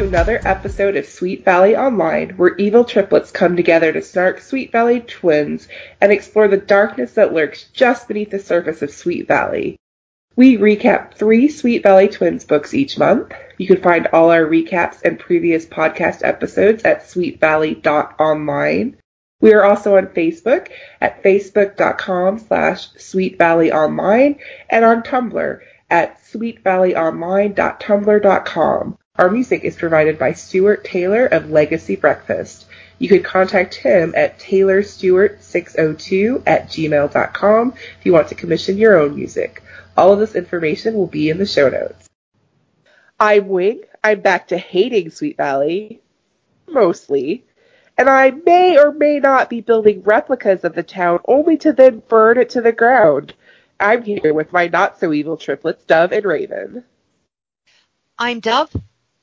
to another episode of Sweet Valley Online, where evil triplets come together to snark Sweet Valley twins and explore the darkness that lurks just beneath the surface of Sweet Valley. We recap three Sweet Valley Twins books each month. You can find all our recaps and previous podcast episodes at sweetvalley.online. We are also on Facebook at facebook.com slash sweetvalleyonline and on Tumblr at sweetvalleyonline.tumblr.com. Our music is provided by Stuart Taylor of Legacy Breakfast. You could contact him at taylorstewart602 at gmail.com if you want to commission your own music. All of this information will be in the show notes. I'm Wing. I'm back to hating Sweet Valley. Mostly. And I may or may not be building replicas of the town only to then burn it to the ground. I'm here with my not so evil triplets, Dove and Raven. I'm Dove,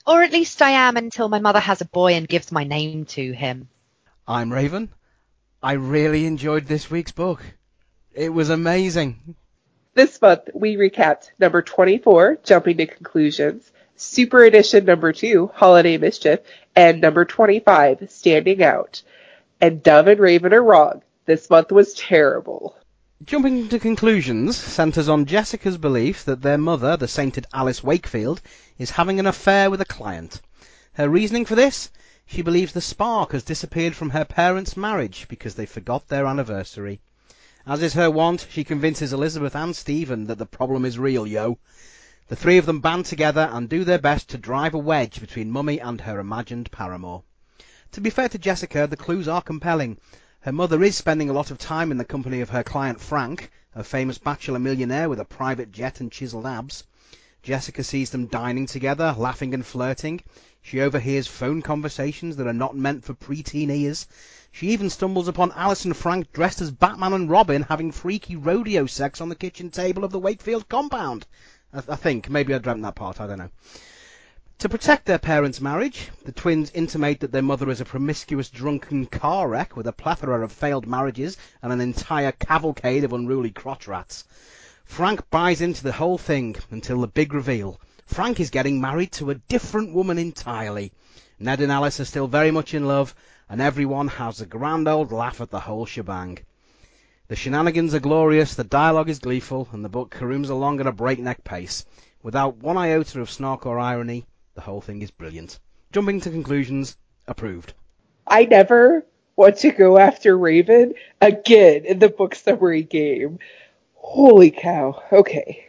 or at least I am until my mother has a boy and gives my name to him. I'm Raven. I really enjoyed this week's book. It was amazing. This month we recapped number 24, Jumping to Conclusions, Super Edition number 2, Holiday Mischief, and number 25, Standing Out. And Dove and Raven are wrong. This month was terrible. Jumping to conclusions centres on Jessica's belief that their mother, the sainted Alice Wakefield, is having an affair with a client. Her reasoning for this? She believes the spark has disappeared from her parents' marriage because they forgot their anniversary. As is her wont, she convinces Elizabeth and Stephen that the problem is real, yo. The three of them band together and do their best to drive a wedge between Mummy and her imagined paramour. To be fair to Jessica, the clues are compelling. Her mother is spending a lot of time in the company of her client Frank, a famous bachelor millionaire with a private jet and chiselled abs. Jessica sees them dining together, laughing and flirting. She overhears phone conversations that are not meant for preteen ears. She even stumbles upon Alice and Frank dressed as Batman and Robin having freaky rodeo sex on the kitchen table of the Wakefield compound. I, I think. Maybe I dreamt that part, I don't know. To protect their parents' marriage, the twins intimate that their mother is a promiscuous drunken car wreck with a plethora of failed marriages and an entire cavalcade of unruly crotch rats. Frank buys into the whole thing until the big reveal. Frank is getting married to a different woman entirely. Ned and Alice are still very much in love, and everyone has a grand old laugh at the whole shebang. The shenanigans are glorious, the dialogue is gleeful, and the book caroms along at a breakneck pace, without one iota of snark or irony. The whole thing is brilliant. Jumping to conclusions, approved. I never want to go after Raven again in the book summary game. Holy cow. Okay.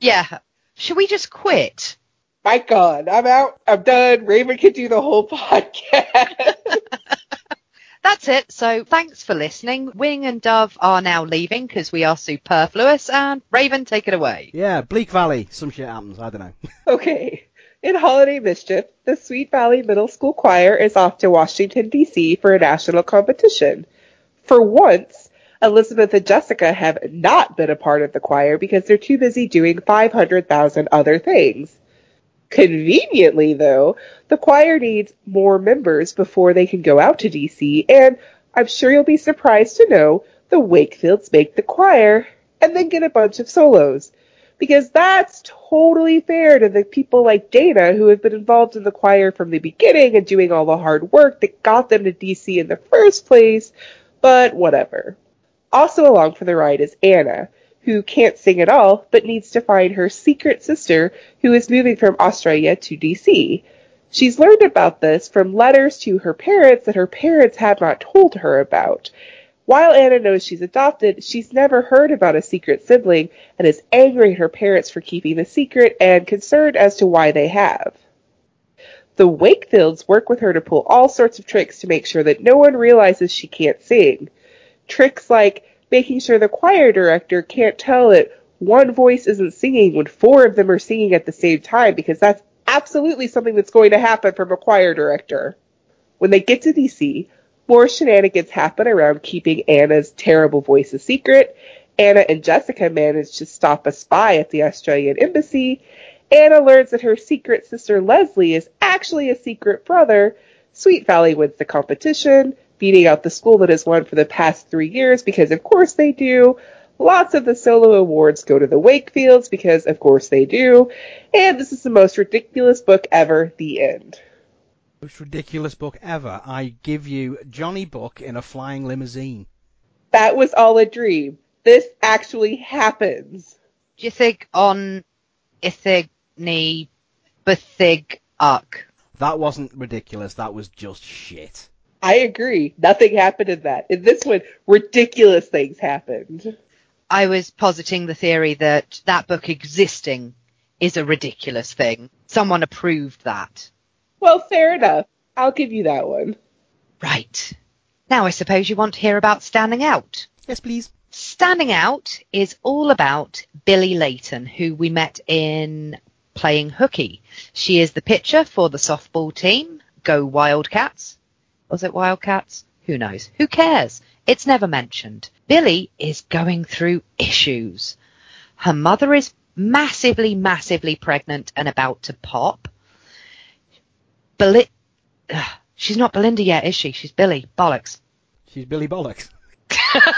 Yeah. Should we just quit? My God, I'm out. I'm done. Raven can do the whole podcast. That's it. So thanks for listening. Wing and Dove are now leaving because we are superfluous. And Raven, take it away. Yeah, Bleak Valley. Some shit happens. I don't know. okay. In Holiday Mischief, the Sweet Valley Middle School Choir is off to Washington, D.C. for a national competition. For once, Elizabeth and Jessica have not been a part of the choir because they're too busy doing 500,000 other things. Conveniently, though, the choir needs more members before they can go out to DC, and I'm sure you'll be surprised to know the Wakefields make the choir and then get a bunch of solos because that's totally fair to the people like Dana who have been involved in the choir from the beginning and doing all the hard work that got them to DC in the first place, but whatever. Also along for the ride is Anna, who can't sing at all but needs to find her secret sister who is moving from Australia to DC. She's learned about this from letters to her parents that her parents have not told her about, while Anna knows she's adopted, she's never heard about a secret sibling and is angry at her parents for keeping the secret and concerned as to why they have. The Wakefields work with her to pull all sorts of tricks to make sure that no one realizes she can't sing. Tricks like making sure the choir director can't tell that one voice isn't singing when four of them are singing at the same time because that's absolutely something that's going to happen from a choir director. When they get to DC, more shenanigans happen around keeping Anna's terrible voice a secret. Anna and Jessica manage to stop a spy at the Australian embassy. Anna learns that her secret sister Leslie is actually a secret brother. Sweet Valley wins the competition, beating out the school that has won for the past three years because of course they do. Lots of the solo awards go to the Wakefields because, of course, they do. And this is the most ridiculous book ever. The end. Most ridiculous book ever. I give you Johnny Buck in a flying limousine. That was all a dream. This actually happens. Jithig on Ithigni Bethig Uck. That wasn't ridiculous. That was just shit. I agree. Nothing happened in that. In this one, ridiculous things happened. I was positing the theory that that book existing is a ridiculous thing. Someone approved that. Well, fair enough. I'll give you that one. Right. Now I suppose you want to hear about Standing Out. Yes, please. Standing Out is all about Billy Layton, who we met in playing hooky. She is the pitcher for the softball team. Go Wildcats. Was it Wildcats? Who knows? Who cares? It's never mentioned. Billy is going through issues. Her mother is massively, massively pregnant and about to pop. Ugh, she's not Belinda yet, is she? She's Billy. Bollocks. She's Billy Bollocks.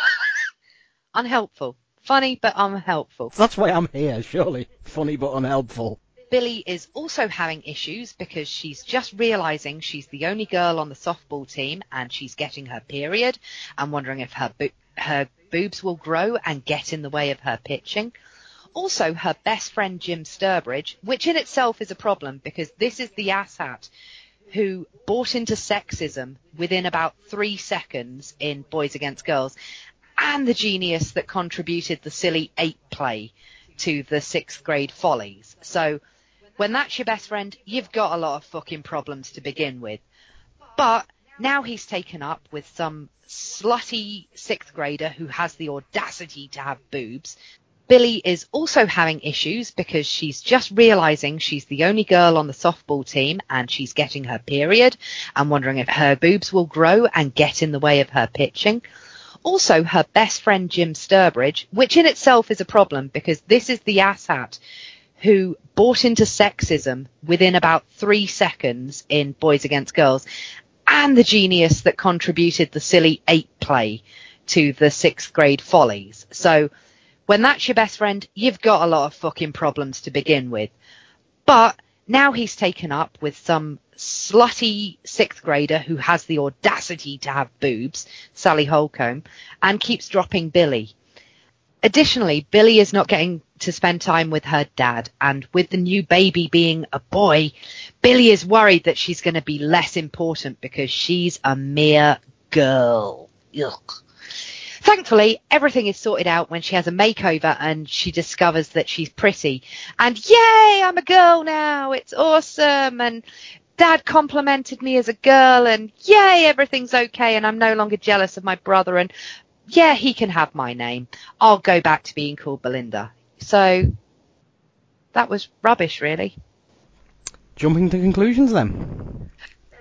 Unhelpful. Funny, but unhelpful. That's why I'm here, surely. Funny but unhelpful. Billy is also having issues because she's just realizing she's the only girl on the softball team and she's getting her period and wondering if her bo- her boobs will grow and get in the way of her pitching. Also, her best friend Jim Sturbridge, which in itself is a problem because this is the asshat who bought into sexism within about three seconds in Boys Against Girls, and the genius that contributed the silly eight play to the sixth grade follies. So when that's your best friend, you've got a lot of fucking problems to begin with. But now he's taken up with some slutty sixth grader who has the audacity to have boobs. Billy is also having issues because she's just realizing she's the only girl on the softball team and she's getting her period and wondering if her boobs will grow and get in the way of her pitching. Also, her best friend Jim Sturbridge, which in itself is a problem because this is the asshat who bought into sexism within about three seconds in Boys Against Girls, and the genius that contributed the silly eight play to the sixth grade follies. So when that's your best friend, you've got a lot of fucking problems to begin with. But now he's taken up with some slutty sixth grader who has the audacity to have boobs, Sally Holcomb, and keeps dropping Billy. Additionally, Billy is not getting to spend time with her dad, and with the new baby being a boy, Billy is worried that she's going to be less important because she's a mere girl. Ugh. Thankfully, everything is sorted out when she has a makeover and she discovers that she's pretty. And yay, I'm a girl now. It's awesome. And dad complimented me as a girl and yay, everything's okay. And I'm no longer jealous of my brother. And yeah, he can have my name. I'll go back to being called Belinda. So that was rubbish, really. Jumping to conclusions then.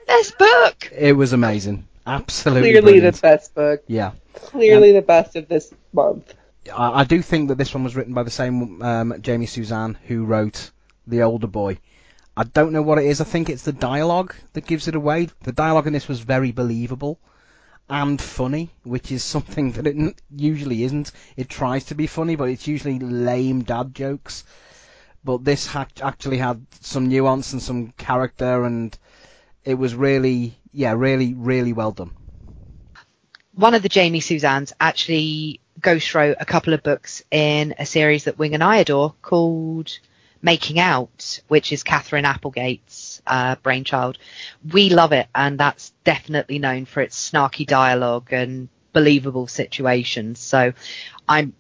This book. It was amazing. Absolutely. Clearly brilliant. the best book. Yeah. Clearly the best of this month. I, I do think that this one was written by the same um, Jamie Suzanne who wrote The Older Boy. I don't know what it is. I think it's the dialogue that gives it away. The dialogue in this was very believable and funny, which is something that it n- usually isn't. It tries to be funny, but it's usually lame dad jokes. But this ha- actually had some nuance and some character, and it was really, yeah, really, really well done. One of the Jamie Suzannes actually ghost wrote a couple of books in a series that Wing and I adore called Making Out, which is Katherine Applegate's uh, brainchild. We love it, and that's definitely known for its snarky dialogue and believable situations. So I'm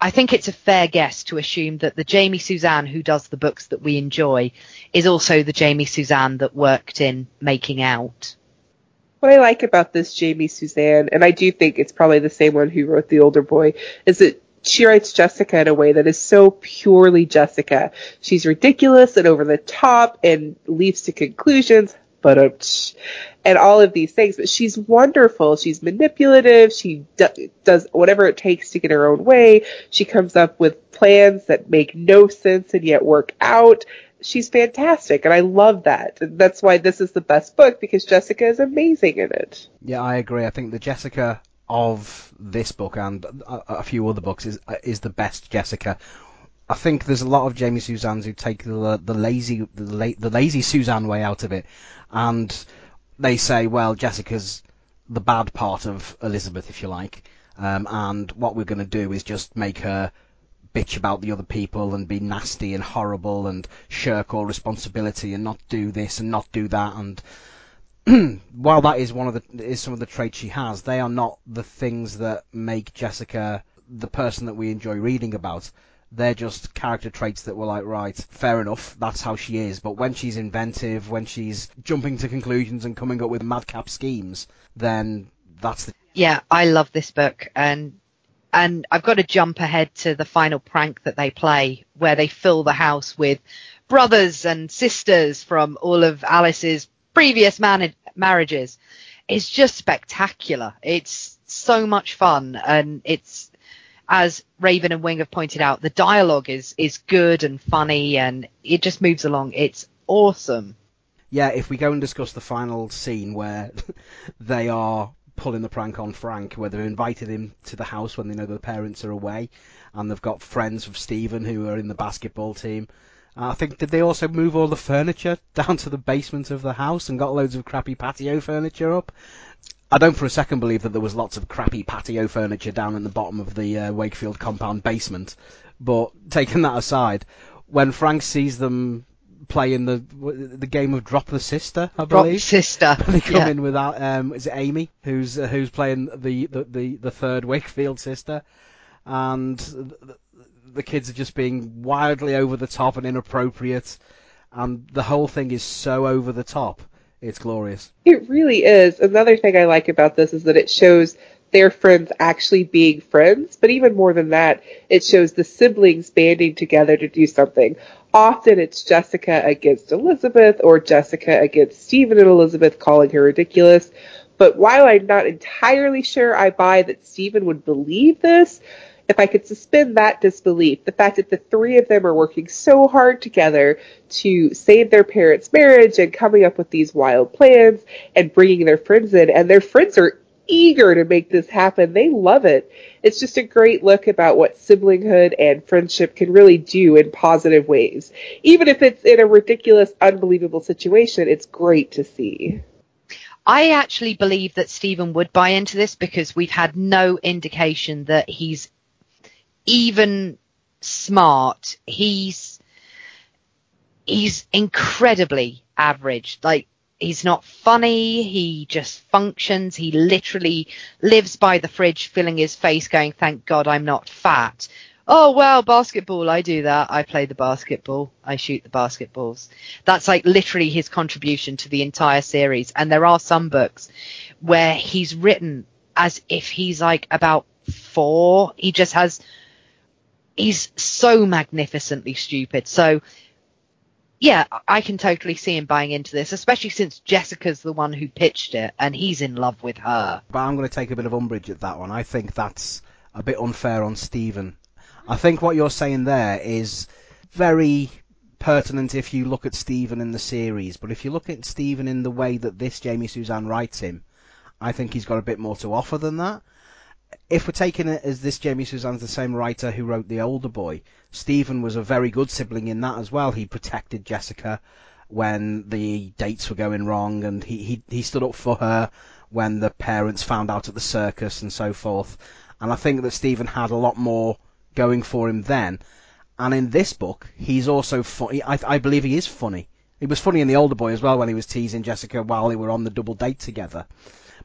I think it's a fair guess to assume that the Jamie Suzanne who does the books that we enjoy is also the Jamie Suzanne that worked in Making Out. What I like about this Jamie Suzanne, and I do think it's probably the same one who wrote The Older Boy, is that she writes Jessica in a way that is so purely Jessica. She's ridiculous and over the top and leaps to conclusions, but uh, and all of these things. But she's wonderful. She's manipulative. She do, does whatever it takes to get her own way. She comes up with plans that make no sense and yet work out. She's fantastic, and I love that. That's why this is the best book because Jessica is amazing in it. Yeah, I agree. I think the Jessica of this book and a, a few other books is is the best Jessica. I think there's a lot of Jamie Suzanne's who take the the lazy the, the lazy Suzanne way out of it, and they say, well, Jessica's the bad part of Elizabeth, if you like, um, and what we're going to do is just make her bitch about the other people and be nasty and horrible and shirk all responsibility and not do this and not do that and while that is one of the is some of the traits she has, they are not the things that make Jessica the person that we enjoy reading about. They're just character traits that were like, right, fair enough, that's how she is. But when she's inventive, when she's jumping to conclusions and coming up with madcap schemes, then that's the. Yeah, I love this book, and and I've got to jump ahead to the final prank that they play, where they fill the house with brothers and sisters from all of Alice's previous man- marriages. It's just spectacular. It's so much fun, and it's as Raven and Wing have pointed out, the dialogue is is good and funny, and it just moves along. It's awesome. Yeah, if we go and discuss the final scene where they are pulling the prank on Frank, where they've invited him to the house when they know the parents are away, and they've got friends of Stephen who are in the basketball team, I think did they also move all the furniture down to the basement of the house and got loads of crappy patio furniture up? I don't for a second believe that there was lots of crappy patio furniture down in the bottom of the uh, Wakefield compound basement. But taking that aside, when Frank sees them playing the the game of Drop the Sister, I believe. Drop believe. Sister. they come yeah. in without um, is it Amy who's uh, who's playing the, the, the, the third Wakefield sister, and the kids are just being wildly over the top and inappropriate, and the whole thing is so over the top. It's glorious. It really is. Another thing I like about this is that it shows their friends actually being friends, but even more than that, it shows the siblings banding together to do something. Often it's Jessica against Elizabeth or Jessica against Stephen and Elizabeth calling her ridiculous. But while I'm not entirely sure I buy that Stephen would believe this, if I could suspend that disbelief, the fact that the three of them are working so hard together to save their parents' marriage and coming up with these wild plans and bringing their friends in, and their friends are eager to make this happen. They love it. It's just a great look about what siblinghood and friendship can really do in positive ways. Even if it's in a ridiculous, unbelievable situation, it's great to see. I actually believe that Stephen would buy into this because we've had no indication that he's even smart. He's he's incredibly average. Like he's not funny. He just functions. He literally lives by the fridge, filling his face, going, "Thank God I'm not fat." Oh well, basketball. I do that. I play the basketball. I shoot the basketballs. That's like literally his contribution to the entire series. And there are some books where he's written as if he's like about four. He just has he's so magnificently stupid. So yeah, I can totally see him buying into this, especially since Jessica's the one who pitched it and he's in love with her. But I'm going to take a bit of umbrage at that one. I think that's a bit unfair on Stephen. I think what you're saying there is very pertinent if you look at Stephen in the series, but if you look at Stephen in the way that this Jamie Suzanne writes him, I think he's got a bit more to offer than that if we're taking it as this Jamie Suzanne's the same writer who wrote The Older Boy, Stephen was a very good sibling in that as well. He protected Jessica when the dates were going wrong, and he, he, he stood up for her when the parents found out at the circus and so forth. And I think that Stephen had a lot more going for him then. And in this book, he's also funny. I, I believe he is funny. He was funny in The Older Boy as well when he was teasing Jessica while they were on the double date together.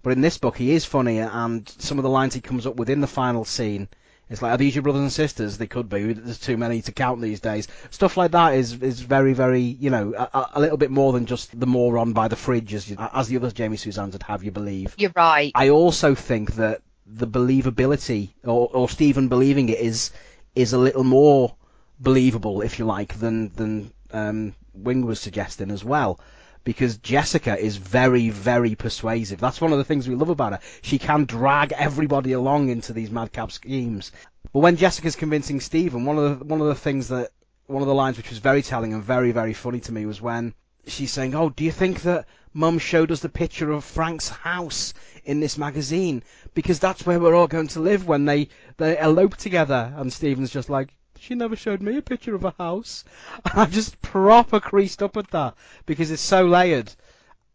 But in this book, he is funny, and some of the lines he comes up with in the final scene. It's like, are these your brothers and sisters? They could be. There's too many to count these days. Stuff like that is is very, very, you know, a, a little bit more than just the moron by the fridge, as, you, as the other Jamie Suzanne's would have you believe. You're right. I also think that the believability, or, or Stephen believing it, is is a little more believable, if you like, than than um, Wing was suggesting as well because Jessica is very, very persuasive. That's one of the things we love about her. She can drag everybody along into these madcap schemes. But when Jessica's convincing Stephen, one of the one of the things that one of the lines which was very telling and very, very funny to me was when she's saying, "Oh, do you think that Mum showed us the picture of Frank's house in this magazine because that's where we're all going to live when they they elope together?" And Stephen's just like, "She never showed me a picture of a house." And I just proper creased up at that because it's so layered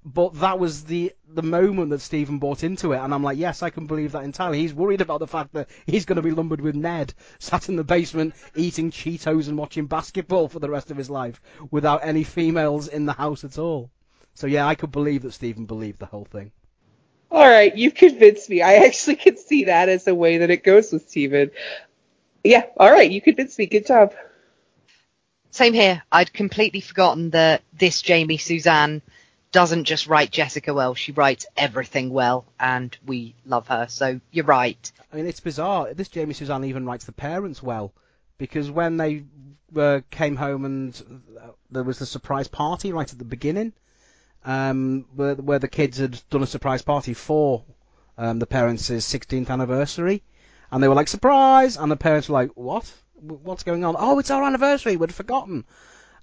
but that was the the moment that Stephen bought into it, and I'm like, yes, I can believe that entirely. He's worried about the fact that he's going to be lumbered with Ned, sat in the basement eating Cheetos and watching basketball for the rest of his life, without any females in the house at all. So yeah, I could believe that Stephen believed the whole thing. All right, you've convinced me. I actually could see that as a way that it goes with Stephen. Yeah, all right, you convinced me. Good job. Same here. I'd completely forgotten that this Jamie Suzanne doesn't just write Jessica well, she writes everything well, and we love her. So you're right. I mean, it's bizarre. This Jamie Suzanne even writes the parents well, because when they uh, came home and uh, there was the surprise party right at the beginning, um, where, where the kids had done a surprise party for um, the parents' 16th anniversary, and they were like, surprise! And the parents were like, what? What's going on? Oh, it's our anniversary, we'd forgotten.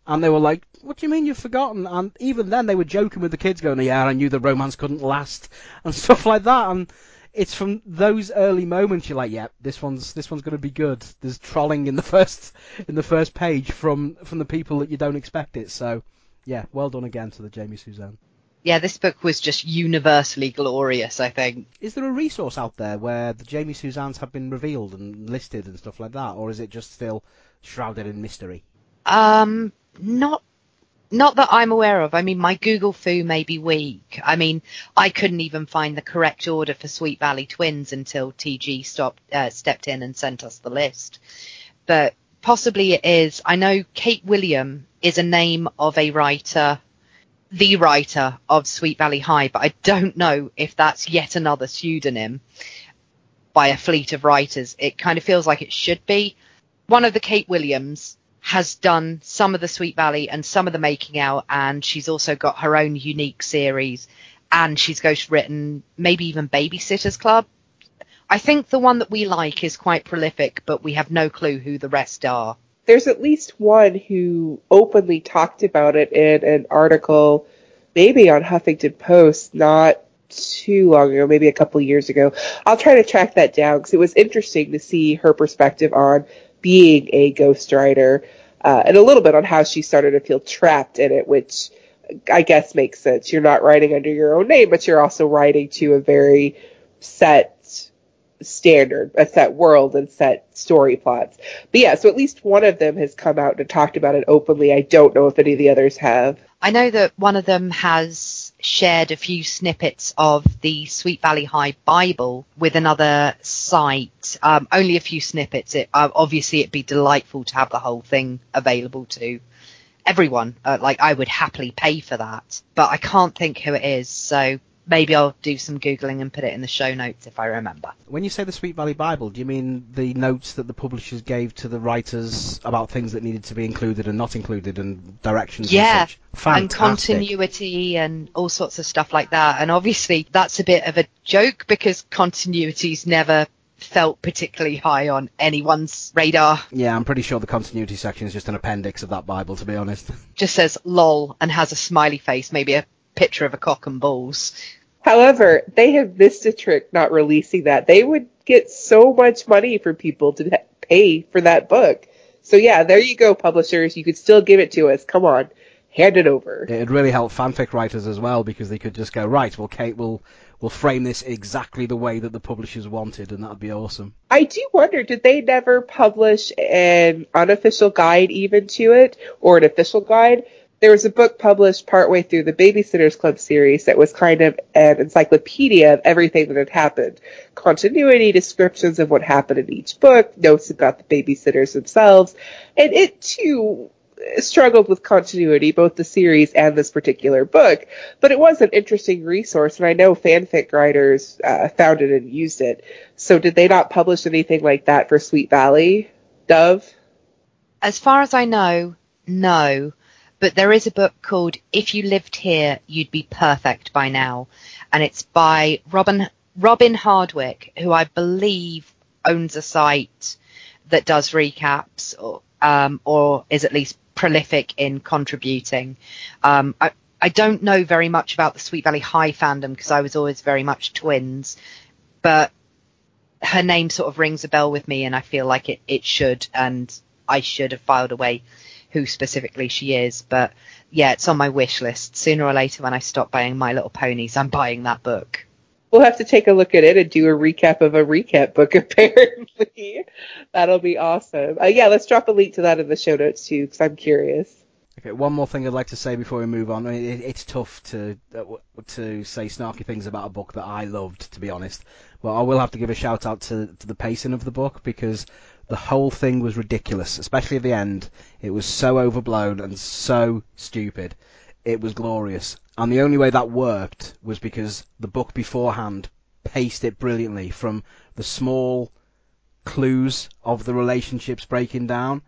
And they were like, what do you mean you've forgotten? And even then they were joking with the kids going, yeah, I knew the romance couldn't last and stuff like that. And it's from those early moments you're like, yeah, this one's this one's going to be good. There's trolling in the first in the first page from from the people that you don't expect it. So yeah, well done again to the Jamie Suzanne. Yeah, this book was just universally glorious, I think. Is there a resource out there where the Jamie Suzannes have been revealed and listed and stuff like that, or is it just still shrouded in mystery? Um, not not that I'm aware of. I mean, my Google fu may be weak. I mean, I couldn't even find the correct order for Sweet Valley Twins until TG stopped, uh, stepped in and sent us the list. But possibly it is. I know Kate William is a name of a writer, the writer of Sweet Valley High, but I don't know if that's yet another pseudonym by a fleet of writers. It kind of feels like it should be. One of the Kate Williams has done some of the Sweet Valley and some of the making out, and she's also got her own unique series, and she's ghostwritten maybe even Babysitters Club. I think the one that we like is quite prolific, but we have no clue who the rest are. There's at least one who openly talked about it in an article, maybe on Huffington Post, not too long ago, maybe a couple years ago. I'll try to track that down because it was interesting to see her perspective on being a ghostwriter, uh, and a little bit on how she started to feel trapped in it, which I guess makes sense. You're not writing under your own name, but you're also writing to a very set standard, a set world and set story plots. But yeah, so at least one of them has come out and talked about it openly. I don't know if any of the others have. I know that one of them has shared a few snippets of the Sweet Valley High Bible with another site. Um, only a few snippets. It, uh, obviously, it'd be delightful to have the whole thing available to everyone. Uh, like, I would happily pay for that, but I can't think who it is. So maybe I'll do some googling and put it in the show notes if I remember. When you say the Sweet Valley Bible, do you mean the notes that the publishers gave to the writers about things that needed to be included and not included and directions yeah, and and continuity and all sorts of stuff like that. And obviously that's a bit of a joke because continuity's never felt particularly high on anyone's radar. Yeah, I'm pretty sure the continuity section is just an appendix of that Bible, to be honest. Just says lol and has a smiley face, maybe a picture of a cock and balls. However, they have missed a trick not releasing that. They would get so much money for people to pay for that book. So yeah, there you go, publishers. You could still give it to us. Come on, hand it over. It'd really help fanfic writers as well because they could just go right. Well, Kate will will frame this exactly the way that the publishers wanted, and that'd be awesome. I do wonder, did they never publish an unofficial guide even to it, or an official guide? There was a book published partway through the Babysitters Club series that was kind of an encyclopedia of everything that had happened. Continuity, descriptions of what happened in each book, notes about the babysitters themselves, and it too struggled with continuity, both the series and this particular book, but it was an interesting resource, and I know fanfic writers uh, found it and used it. So did they not publish anything like that for Sweet Valley, Dove? As far as I know, no. But there is a book called If You Lived Here, You'd Be Perfect by Now. And it's by Robin, Robin Hardwick, who I believe owns a site that does recaps or, um, or is at least prolific in contributing. Um, I, I don't know very much about the Sweet Valley High fandom because I was always very much twins, but her name sort of rings a bell with me and I feel like it, it should and I should have filed away who specifically she is. But yeah, it's on my wish list. Sooner or later when I stop buying My Little Ponies, I'm buying that book. We'll have to take a look at it and do a recap of a recap book, apparently. That'll be awesome. Uh, yeah, let's drop a link to that in the show notes too, because I'm curious. Okay, one more thing I'd like to say before we move on. I mean, it, it's tough to uh, to say snarky things about a book that I loved, to be honest. But I will have to give a shout out to, to the pacing of the book because the whole thing was ridiculous, especially at the end. It was so overblown and so stupid. It was glorious. And the only way that worked was because the book beforehand paced it brilliantly from the small clues of the relationships breaking down,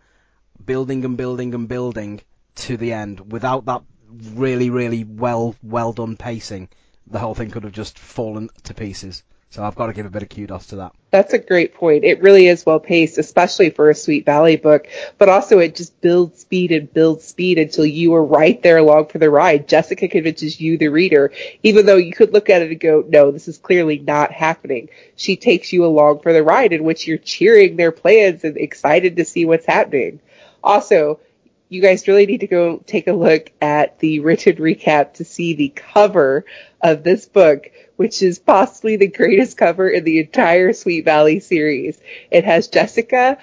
building and building and building to the end. Without that really, really well, well done pacing, the whole thing could have just fallen to pieces. So I've got to give a bit of kudos to that. That's a great point. It really is well paced, especially for a Sweet Valley book, but also it just builds speed and builds speed until you are right there along for the ride. Jessica convinces you, the reader, even though you could look at it and go, no, this is clearly not happening. She takes you along for the ride in which you're cheering their plans and excited to see what's happening. Also, you guys really need to go take a look at the written recap to see the cover of this book, which is possibly the greatest cover in the entire Sweet Valley series. It has Jessica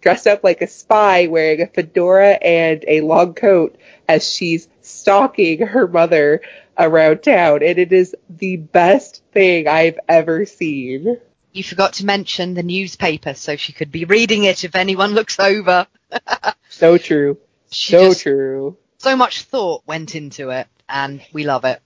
dressed up like a spy wearing a fedora and a long coat as she's stalking her mother around town. And it is the best thing I've ever seen. You forgot to mention the newspaper, so she could be reading it if anyone looks over. so true. She so just, true. So much thought went into it, and we love it.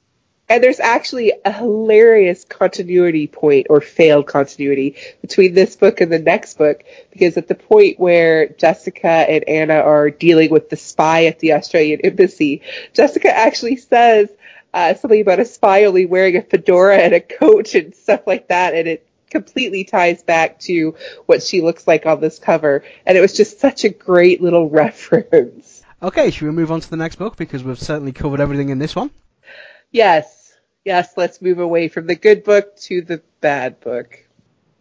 And there's actually a hilarious continuity point or failed continuity between this book and the next book because at the point where Jessica and Anna are dealing with the spy at the Australian embassy, Jessica actually says uh, something about a spy only wearing a fedora and a coat and stuff like that, and it completely ties back to what she looks like on this cover. And it was just such a great little reference. Okay, should we move on to the next book because we've certainly covered everything in this one? Yes. Yes, let's move away from the good book to the bad book.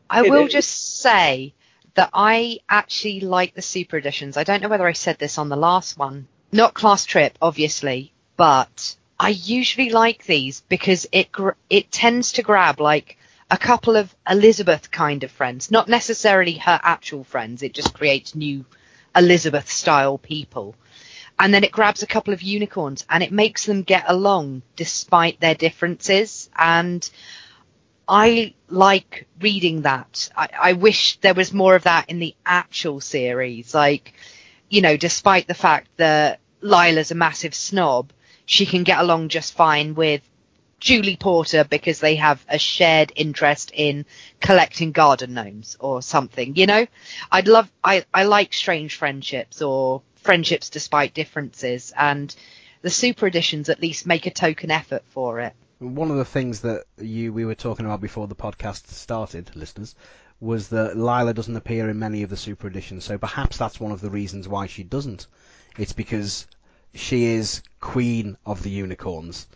I will just say that I actually like the super editions. I don't know whether I said this on the last one. Not class trip, obviously, but I usually like these because it gr- it tends to grab like a couple of Elizabeth kind of friends, not necessarily her actual friends. It just creates new Elizabeth style people and then it grabs a couple of unicorns and it makes them get along despite their differences and I like reading that. I, I, wish there was more of that in the actual series. Like, you know, despite the fact that Lila's a massive snob, she can get along just fine with Julie Porter because they have a shared interest in collecting garden gnomes or something, you know? I'd love, I, I like strange friendships or friendships despite differences, and the super editions at least make a token effort for it. One of the things that you we were talking about before the podcast started, listeners, was that Lila doesn't appear in many of the super editions, so perhaps that's one of the reasons why she doesn't. It's because she is queen of the unicorns,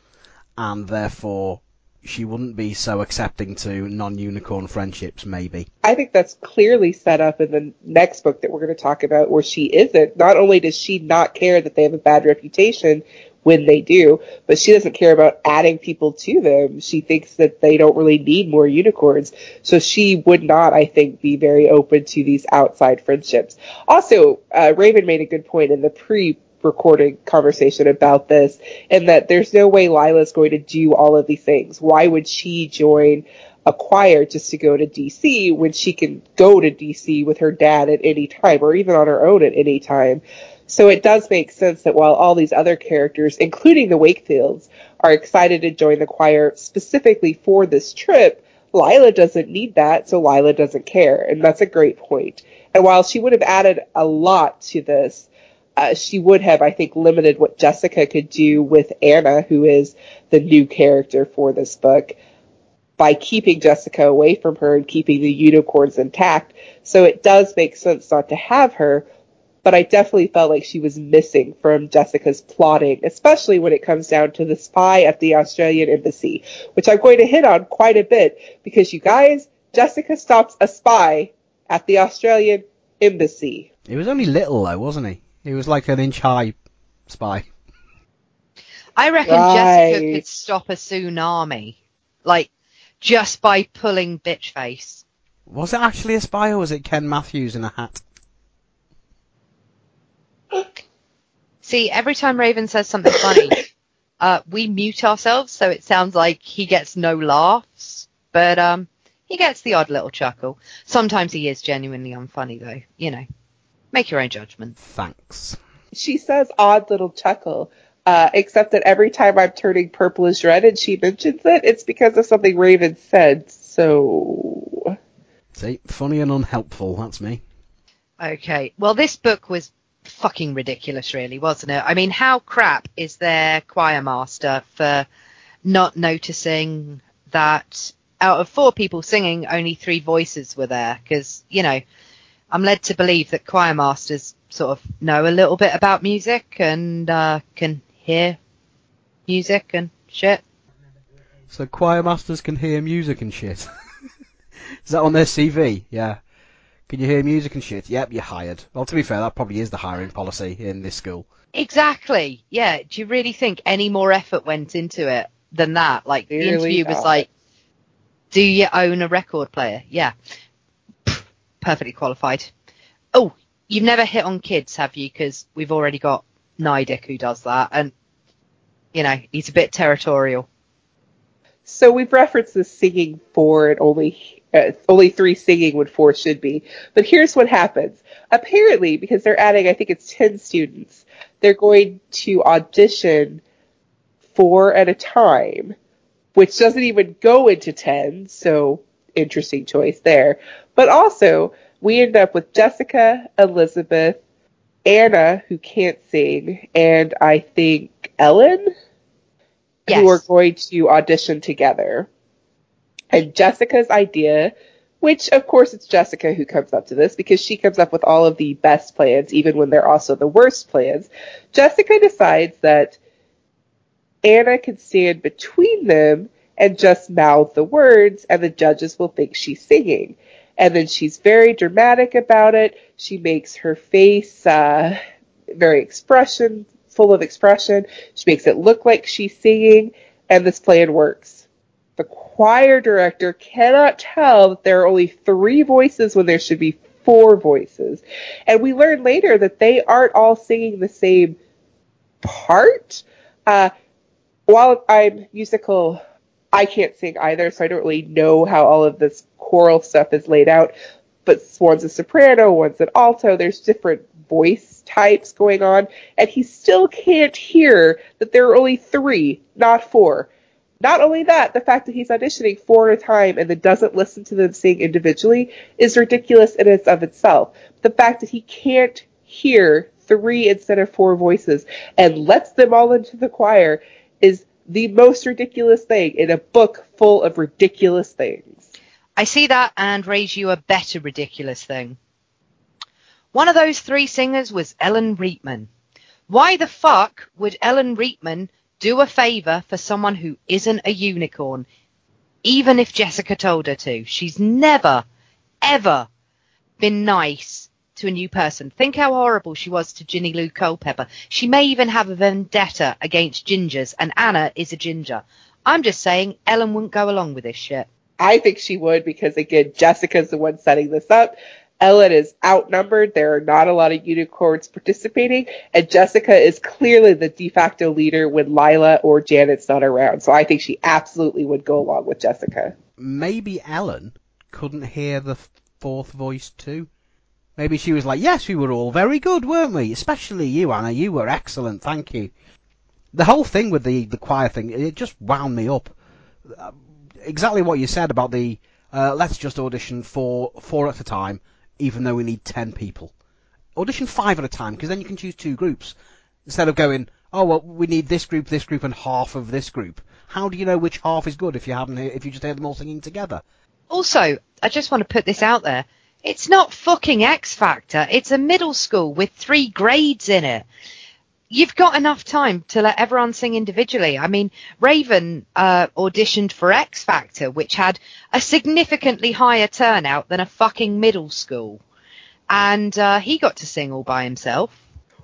and therefore she wouldn't be so accepting to non-unicorn friendships, maybe. I think that's clearly set up in the next book that we're going to talk about where she isn't. Not only does she not care that they have a bad reputation when they do, but she doesn't care about adding people to them. She thinks that they don't really need more unicorns. So she would not, I think, be very open to these outside friendships. Also, uh, Raven made a good point in the pre recording conversation about this and that there's no way Lila's going to do all of these things. Why would she join a choir just to go to DC when she can go to DC with her dad at any time or even on her own at any time? So it does make sense that while all these other characters, including the Wakefields, are excited to join the choir specifically for this trip, Lila doesn't need that, so Lila doesn't care. And that's a great point. And while she would have added a lot to this, uh, she would have, I think, limited what Jessica could do with Anna, who is the new character for this book, by keeping Jessica away from her and keeping the unicorns intact. So it does make sense not to have her, but I definitely felt like she was missing from Jessica's plotting, especially when it comes down to the spy at the Australian embassy, which I'm going to hit on quite a bit because you guys, Jessica stops a spy at the Australian embassy. He was only little though, wasn't he? He was like an inch high spy. I reckon Right. Jessica could stop a tsunami, like just by pulling bitch face. Was it actually a spy or was it Ken Matthews in a hat? See, every time Raven says something funny, uh, we mute ourselves so it sounds like he gets no laughs, but um, he gets the odd little chuckle. Sometimes he is genuinely unfunny though. You know, make your own judgment. Thanks. She says odd little chuckle, uh, except that every time I'm turning purplish red and she mentions it, it's because of something Raven said. So See, funny and unhelpful, that's me. Okay. Well, this book was fucking ridiculous, really, wasn't it? I mean, how crap is their choir master for not noticing that out of four people singing, only three voices were there? Because, you know, I'm led to believe that choir masters sort of know a little bit about music and uh, can hear music and shit. So choir masters can hear music and shit. is that on their CV? Yeah. Can you hear music and shit? Yep, you're hired. Well, to be fair, that probably is the hiring policy in this school. Exactly. Yeah. Do you really think any more effort went into it than that? Like the Clearly interview was not. like, "Do you own a record player?" Yeah. Perfectly qualified. Oh, you've never hit on kids, have you? Because we've already got Nydick who does that, and you know he's a bit territorial. So we've referenced the singing four and only uh, only three singing when four should be. But here's what happens. Apparently, because they're adding, I think it's ten students, they're going to audition four at a time, which doesn't even go into ten. So interesting choice there. But also, we end up with Jessica, Elizabeth, Anna, who can't sing, and I think Ellen who are going to audition together. And Jessica's idea, which of course it's Jessica who comes up to this because she comes up with all of the best plans, even when they're also the worst plans. Jessica decides that Anna can stand between them and just mouth the words, and the judges will think she's singing. And then she's very dramatic about it. She makes her face uh, very expression full of expression. She makes it look like she's singing, and this plan works. The choir director cannot tell that there are only three voices when there should be four voices. And we learn later that they aren't all singing the same part. Uh, while I'm musical, I can't sing either, so I don't really know how all of this choral stuff is laid out. But one's a soprano, one's an alto. There's different voice types going on, and he still can't hear that there are only three, not four. Not only that, the fact that he's auditioning four at a time and then doesn't listen to them sing individually is ridiculous in and of itself. The fact that he can't hear three instead of four voices and lets them all into the choir is the most ridiculous thing in a book full of ridiculous things. I see that and raise you a better ridiculous thing. One of those three singers was Ellen Riteman. Why the fuck would Ellen Riteman do a favour for someone who isn't a unicorn, even if Jessica told her to? She's never, ever been nice to a new person. Think how horrible she was to Ginny Lou Culpepper. She may even have a vendetta against gingers, and Anna is a ginger. I'm just saying Ellen wouldn't go along with this shit. I think she would because again, Jessica's the one setting this up. Ellen is outnumbered. There are not a lot of unicorns participating, and Jessica is clearly the de facto leader when Lila or Janet's not around. So I think she absolutely would go along with Jessica. Maybe Ellen couldn't hear the fourth voice too. Maybe she was like, yes, we were all very good, weren't we? Especially you, Anna. You were excellent. Thank you. The whole thing with the, the choir thing, it just wound me up. Uh, exactly what you said about the, uh, let's just audition for four at a time, even though we need ten people. Audition five at a time, because then you can choose two groups. Instead of going, oh, well, we need this group, this group, and half of this group. How do you know which half is good if you haven't, if you just hear them all singing together? Also, I just want to put this out there. It's not fucking X Factor. It's a middle school with three grades in it. You've got enough time to let everyone sing individually. I mean, Raven uh, auditioned for X Factor, which had a significantly higher turnout than a fucking middle school, and uh, he got to sing all by himself.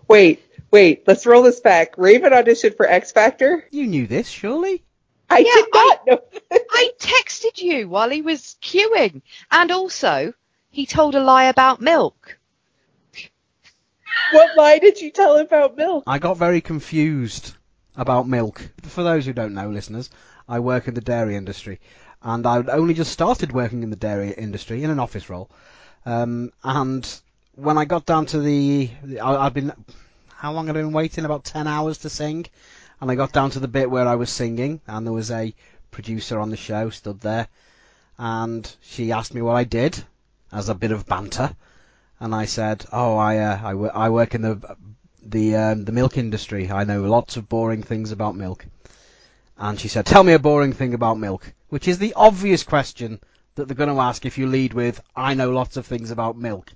Wait, wait, let's roll this back. Raven auditioned for X Factor? You knew this, surely? I Yeah, did not know. I texted you while he was queuing, and also he told a lie about milk. what lie did you tell about milk? I got very confused about milk. For those who don't know, listeners, I work in the dairy industry, and I'd only just started working in the dairy industry in an office role. Um, and when I got down to the, I, I've been, how long have I been waiting? About ten hours to sing, and I got down to the bit where I was singing, and there was a producer on the show stood there, and she asked me what I did as a bit of banter, and I said, "Oh, I uh, I, work in the the um, the milk industry. I know lots of boring things about milk." And she said, "Tell me a boring thing about milk," which is the obvious question that they're going to ask if you lead with, "I know lots of things about milk."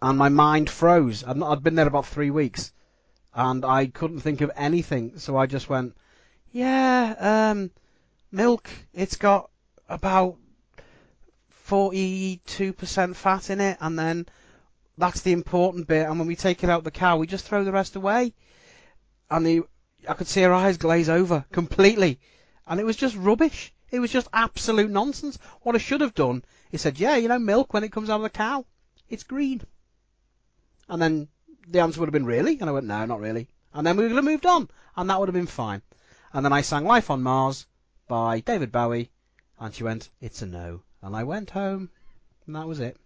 And my mind froze. I'd, not, I'd been there about three weeks, and I couldn't think of anything. So I just went, "Yeah, um, milk. It's got about 42% fat in it, and then that's the important bit. And when we take it out the cow, we just throw the rest away. And the, I could see her eyes glaze over completely, and it was just rubbish. It was just absolute nonsense. What I should have done is said, yeah, you know, milk when it comes out of the cow, it's green. And then the answer would have been really, and I went, no, not really. And then we would have moved on, and that would have been fine. And then I sang Life on Mars by David Bowie, and she went, it's a no. And I went home, and that was it.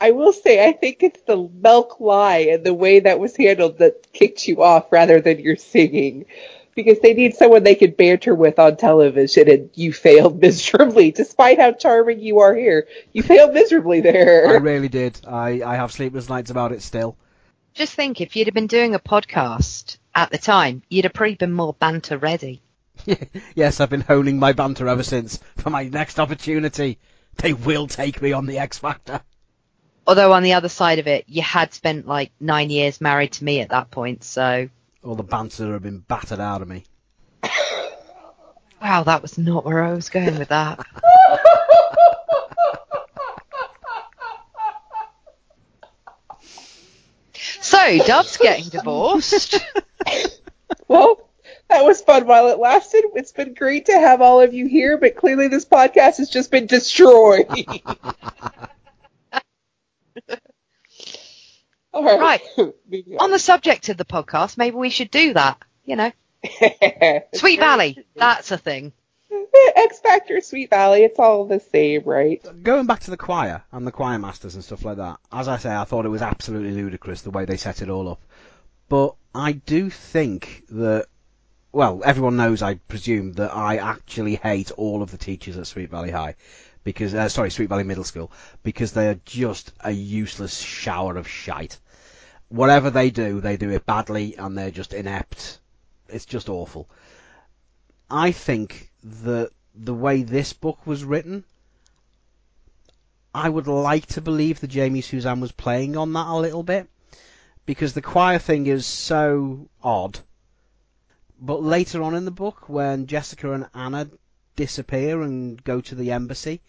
I will say, I think it's the milk lie and the way that was handled that kicked you off rather than your singing. Because they need someone they can banter with on television, and you failed miserably. Despite how charming you are here, you failed miserably there. I really did. I, I have sleepless nights about it still. Just think, if you'd have been doing a podcast at the time, you'd have probably been more banter ready. yes, I've been honing my banter ever since for my next opportunity. They will take me on the X Factor. Although on the other side of it, you had spent like nine years married to me at that point, so All the banter have been battered out of me. wow, that was not where I was going with that. So, Dove's getting divorced. Well, that was fun while it lasted. It's been great to have all of you here, but clearly this podcast has just been destroyed. all right. Right. Moving On the subject of the podcast, maybe we should do that. You know, Sweet Valley, that's a thing. X Factor, Sweet Valley, it's all the same, right? Going back to the choir and the choir masters and stuff like that, as I say, I thought it was absolutely ludicrous the way they set it all up. But I do think that, well, everyone knows, I presume, that I actually hate all of the teachers at Sweet Valley High. Because, uh, sorry, Sweet Valley Middle School, because they are just a useless shower of shite. Whatever they do, they do it badly and they're just inept. It's just awful. I think that the way this book was written, I would like to believe that Jamie Suzanne was playing on that a little bit because the choir thing is so odd. But later on in the book, when Jessica and Anna disappear and go to the embassy,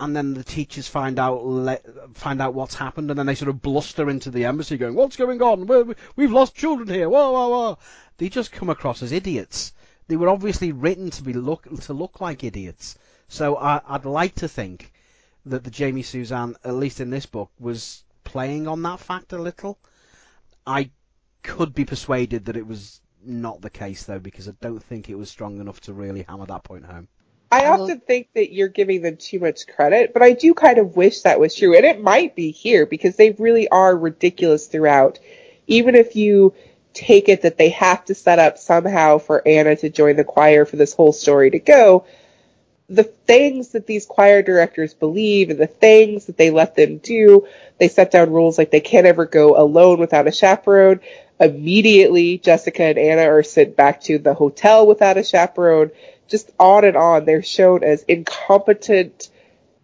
and then the teachers find out le- find out what's happened, and then they sort of bluster into the embassy, going, "What's going on? We're, we've lost children here!" Whoa, whoa, whoa! They just come across as idiots. They were obviously written to be look to look like idiots. So I, I'd like to think that the Jamie Suzanne, at least in this book, was playing on that fact a little. I could be persuaded that it was not the case though, because I don't think it was strong enough to really hammer that point home. I Well- often think that you're giving them too much credit, but I do kind of wish that was true. And it might be here because they really are ridiculous throughout. Even if you take it that they have to set up somehow for Anna to join the choir for this whole story to go, the things that these choir directors believe and the things that they let them do, they set down rules like they can't ever go alone without a chaperone. Immediately, Jessica and Anna are sent back to the hotel without a chaperone. Just on and on. They're shown as incompetent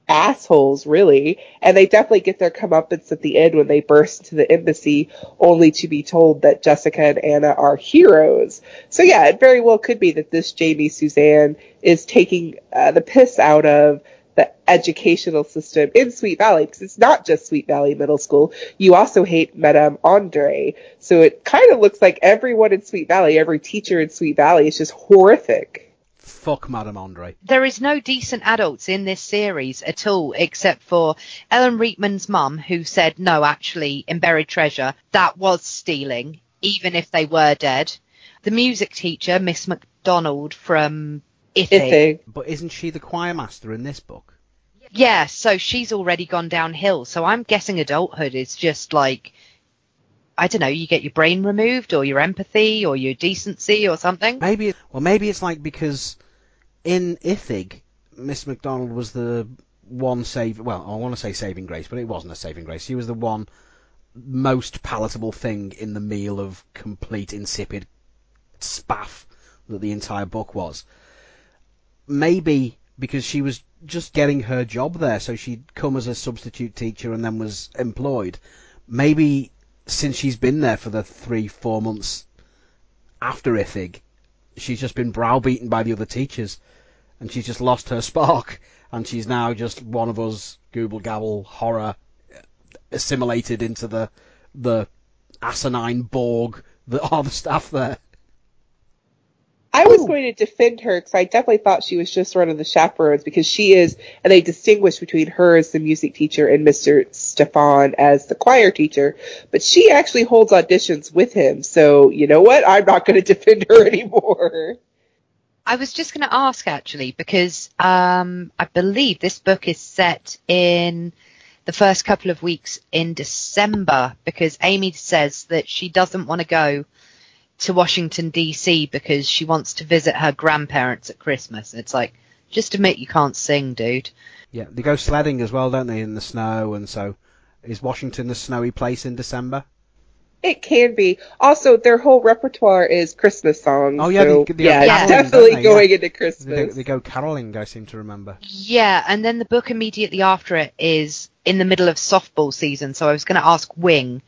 assholes, really. And they definitely get their comeuppance at the end when they burst into the embassy, only to be told that Jessica and Anna are heroes. So yeah, it very well could be that this Jamie Suzanne is taking uh, the piss out of the educational system in Sweet Valley because it's not just Sweet Valley Middle School. You also hate Madame Andre. So it kind of looks like everyone in Sweet Valley, every teacher in Sweet Valley is just horrific. Fuck Madame Andre. There is no decent adults in this series at all, except for Ellen Riteman's mum, who said, no, actually, in Buried Treasure, that was stealing, even if they were dead. The music teacher, Miss McDonald from Ithig. Ithig. But isn't she the choir master in this book? Yeah, so she's already gone downhill. So I'm guessing adulthood is just like, I don't know, you get your brain removed or your empathy or your decency or something. Maybe, well, maybe it's like because in Ithig, Miss McDonald was the one save. Well, I want to say saving grace, but it wasn't a saving grace. She was the one most palatable thing in the meal of complete insipid spaff that the entire book was. Maybe because she was just getting her job there, so she'd come as a substitute teacher and then was employed. Maybe since she's been there for the three, four months after Ithig, she's just been browbeaten by the other teachers, and she's just lost her spark, and she's now just one of us, gooble gabble horror, assimilated into the the asinine Borg that are the staff there. I was going to defend her because I definitely thought she was just one of the chaperones because she is, and they distinguish between her as the music teacher and Mr. Stefan as the choir teacher. But she actually holds auditions with him, so you know what? I'm not going to defend her anymore. I was just going to ask actually because um, I believe this book is set in the first couple of weeks in December because Amy says that she doesn't want to go to Washington DC because she wants to visit her grandparents at Christmas. It's like, just admit you can't sing, dude. Yeah, they go sledding as well, don't they, in the snow, and so is Washington a snowy place in December? It can be. Also, their whole repertoire is Christmas songs. Oh yeah, so, they, they yeah, caroling, definitely they? going Yeah. into Christmas. They go, they go caroling, I seem to remember. Yeah, and then the book immediately after it is in the middle of softball season. So I was going to ask Wing,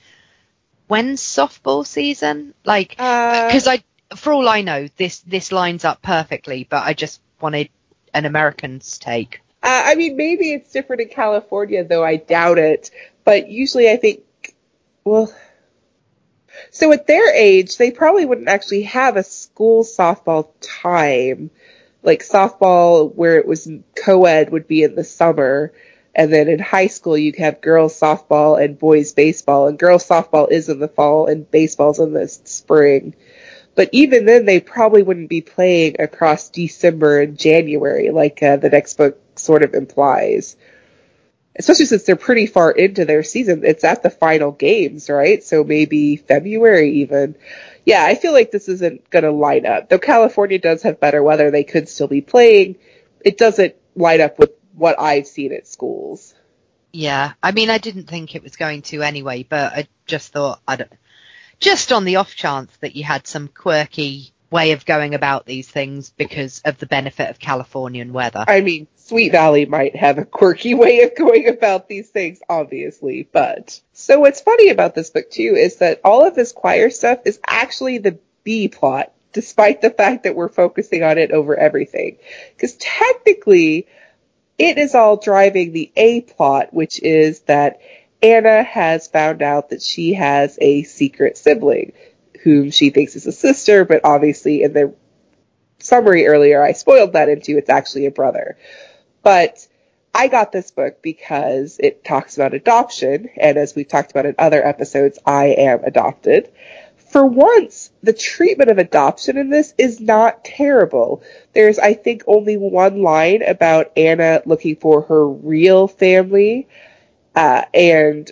when's softball season? Like, Uh, because I, for all I know, this this lines up perfectly. But I just wanted an American's take. Uh, I mean, maybe it's different in California, though I doubt it. But usually, I think, well, so at their age, they probably wouldn't actually have a school softball time. Like softball, where it was co-ed, would be in the summer, and then in high school you'd have girls softball and boys baseball, and girls softball is in the fall and baseball's in the spring. But even then, they probably wouldn't be playing across December and January, like uh, the next book sort of implies. Especially since they're pretty far into their season. It's at the final games, right? So maybe February even. Yeah, I feel like this isn't going to line up. Though California does have better weather, they could still be playing. It doesn't line up with what I've seen at schools. Yeah, I mean, I didn't think it was going to anyway, but I just thought I don't. Just on the off chance that you had some quirky way of going about these things because of the benefit of Californian weather. I mean, Sweet Valley might have a quirky way of going about these things, obviously, but. So what's funny about this book too is that all of this choir stuff is actually the B plot, despite the fact that we're focusing on it over everything. Because technically, it is all driving the A plot, which is that Anna has found out that she has a secret sibling whom she thinks is a sister, but obviously in the summary earlier, I spoiled that into it's actually a brother. But I got this book because it talks about adoption, and as we've talked about in other episodes, I am adopted. For once, the treatment of adoption in this is not terrible. There's, I think, only one line about Anna looking for her real family, uh, and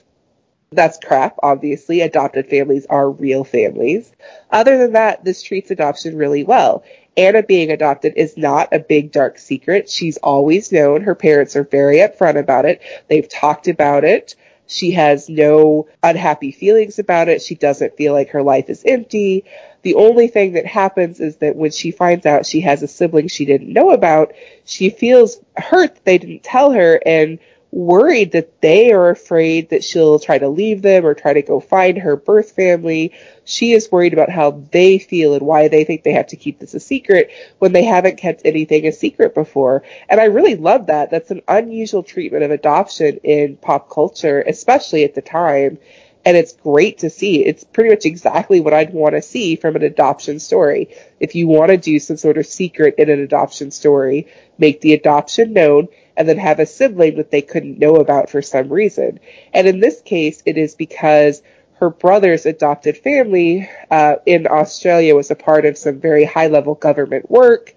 that's crap, obviously. Adopted families are real families. Other than that, this treats adoption really well. Anna being adopted is not a big dark secret. She's always known. Her parents are very upfront about it. They've talked about it. She has no unhappy feelings about it. She doesn't feel like her life is empty. The only thing that happens is that when she finds out she has a sibling she didn't know about, she feels hurt that they didn't tell her and worried that they are afraid that she'll try to leave them or try to go find her birth family. She is worried about how they feel and why they think they have to keep this a secret when they haven't kept anything a secret before. And I really love that. That's an unusual treatment of adoption in pop culture, especially at the time and it's great to see. It's pretty much exactly what I'd want to see from an adoption story. If you want to do some sort of secret in an adoption story, make the adoption known and then have a sibling that they couldn't know about for some reason. And in this case, it is because her brother's adopted family uh, in Australia was a part of some very high level government work.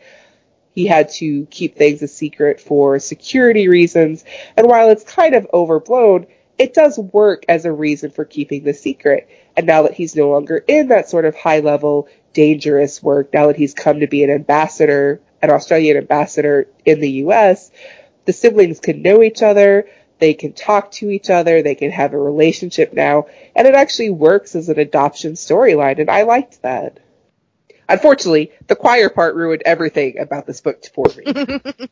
He had to keep things a secret for security reasons. And while it's kind of overblown, it does work as a reason for keeping the secret. And now that he's no longer in that sort of high level, dangerous work, now that he's come to be an ambassador, an Australian ambassador in the US, the siblings can know each other, they can talk to each other, they can have a relationship now, and it actually works as an adoption storyline, and I liked that. Unfortunately, the choir part ruined everything about this book for me.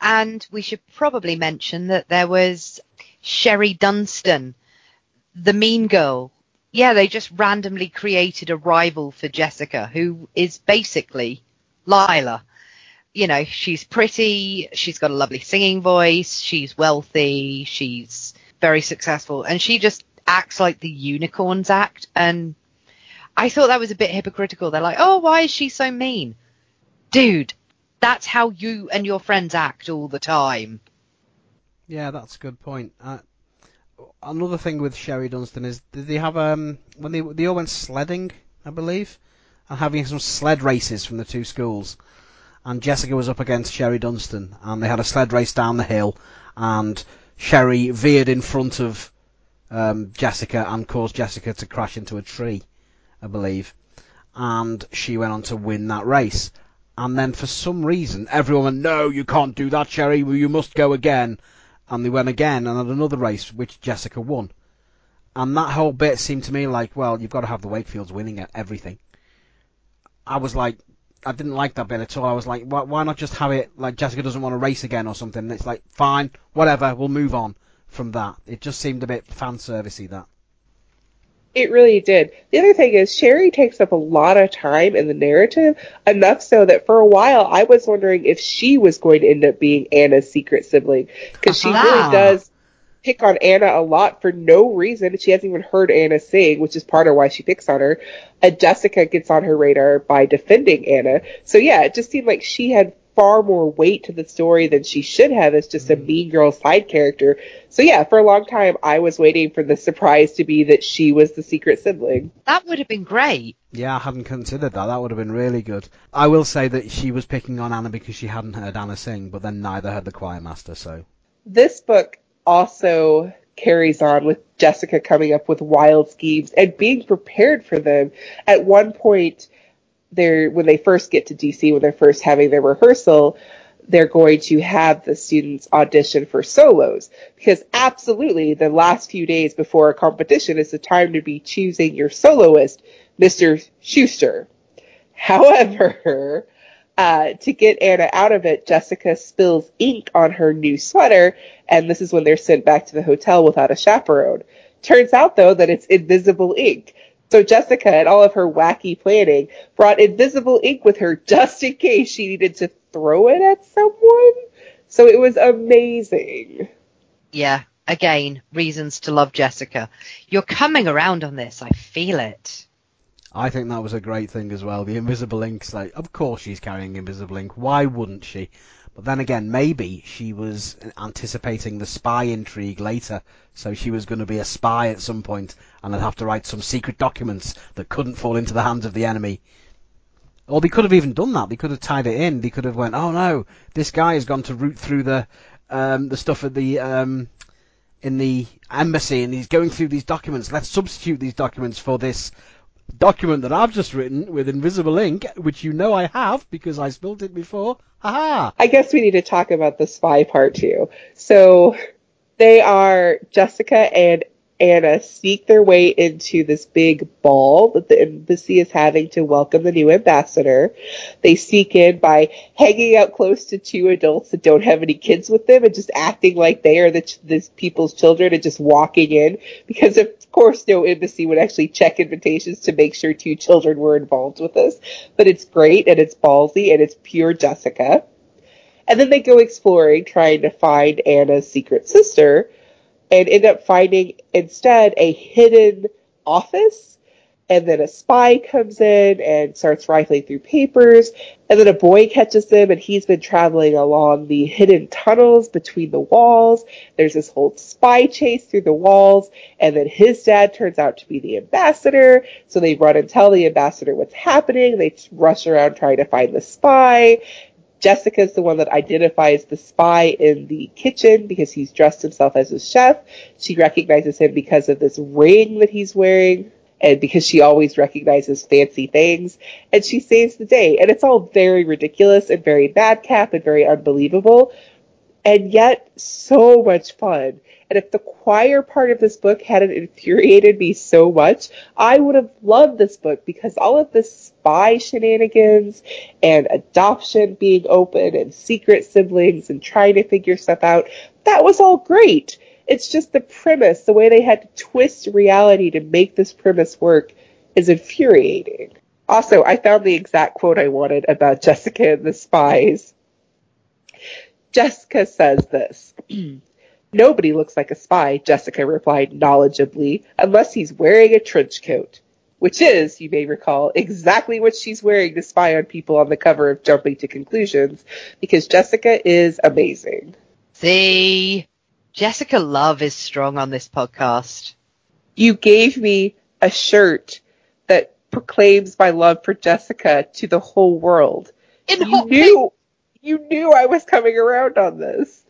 and we should probably mention that there was Sherry Dunstan, the mean girl. Yeah, they just randomly created a rival for Jessica, who is basically Lila. You know, she's pretty, she's got a lovely singing voice, she's wealthy, she's very successful, and she just acts like the unicorns act. And I thought that was a bit hypocritical. They're like, oh, why is she so mean? Dude, that's how you and your friends act all the time. Yeah, that's a good point. Uh, another thing with Sherry Dunstan is did they have um when they they all went sledding, I believe, and having some sled races from the two schools. And Jessica was up against Sherry Dunstan, and they had a sled race down the hill, and Sherry veered in front of um, Jessica and caused Jessica to crash into a tree, I believe. And she went on to win that race. And then for some reason, everyone went, no, you can't do that, Sherry, you must go again and they went again and had another race which Jessica won. And that whole bit seemed to me like, well, you've got to have the Wakefields winning at everything. I was like, I didn't like that bit at all. I was like, why, why not just have it like Jessica doesn't want to race again or something? And it's like, fine, whatever, we'll move on from that. It just seemed a bit fan servicey that. It really did. The other thing is Sherry takes up a lot of time in the narrative, enough so that for a while I was wondering if she was going to end up being Anna's secret sibling because she really ah. does pick on Anna a lot for no reason. She hasn't even heard Anna sing, which is part of why she picks on her. And Jessica gets on her radar by defending Anna. So yeah, it just seemed like she had far more weight to the story than she should have as just a mm. mean girl side character. So yeah, for a long time I was waiting for the surprise to be that she was the secret sibling. That would have been great. Yeah, I hadn't considered that. That would have been really good. I will say that she was picking on Anna because she hadn't heard Anna sing, but then neither had the choir master, so. This book also carries on with Jessica coming up with wild schemes and being prepared for them. At one point, they're when they first get to DC, when they're first having their rehearsal, they're going to have the students audition for solos because absolutely the last few days before a competition is the time to be choosing your soloist, Mr. Schuester. However, uh, to get Anna out of it, Jessica spills ink on her new sweater, and this is when they're sent back to the hotel without a chaperone. Turns out though that it's invisible ink. So Jessica and all of her wacky planning brought invisible ink with her just in case she needed to throw it at someone. So it was amazing. Yeah, again, reasons to love Jessica. You're coming around on this, I feel it. I think that was a great thing as well. The invisible ink's like, of course she's carrying invisible ink. Why wouldn't she? But then again, maybe she was anticipating the spy intrigue later, so she was going to be a spy at some point, and I'd have to write some secret documents that couldn't fall into the hands of the enemy. Or they could have even done that. They could have tied it in. They could have went, oh no, this guy has gone to root through the um, the stuff at the um, in the embassy, and he's going through these documents. Let's substitute these documents for this document that I've just written with invisible ink, which you know I have because I spilled it before. Haha. I guess we need to talk about the spy part too. So They are Jessica and Anna uh, sneak their way into this big ball that the embassy is having to welcome the new ambassador. They sneak in by hanging out close to two adults that don't have any kids with them and just acting like they are the, ch- people's children and just walking in because of course no embassy would actually check invitations to make sure two children were involved with this. But it's great and it's ballsy and it's pure Jessica. And then they go exploring trying to find Anna's secret sister and end up finding instead a hidden office. And then a spy comes in and starts rifling through papers. And then a boy catches them and he's been traveling along the hidden tunnels between the walls. There's this whole spy chase through the walls. And then his dad turns out to be the ambassador. So they run and tell the ambassador what's happening. They rush around trying to find the spy. Jessica's the one that identifies the spy in the kitchen because he's dressed himself as a chef. She recognizes him because of this ring that he's wearing and because she always recognizes fancy things and she saves the day and it's all very ridiculous and very madcap and very unbelievable and yet so much fun. And if the choir part of this book hadn't infuriated me so much, I would have loved this book because all of the spy shenanigans and adoption being open and secret siblings and trying to figure stuff out, that was all great. It's just the premise, the way they had to twist reality to make this premise work is infuriating. Also, I found the exact quote I wanted about Jessica and the spies. Jessica says this. Nobody looks like a spy, Jessica replied knowledgeably, unless he's wearing a trench coat. Which is, you may recall, exactly what she's wearing to spy on people on the cover of Jumping to Conclusions, because Jessica is amazing. See, Jessica Love is strong on this podcast. You gave me a shirt that proclaims my love for Jessica to the whole world. In you knew, you knew I was coming around on this.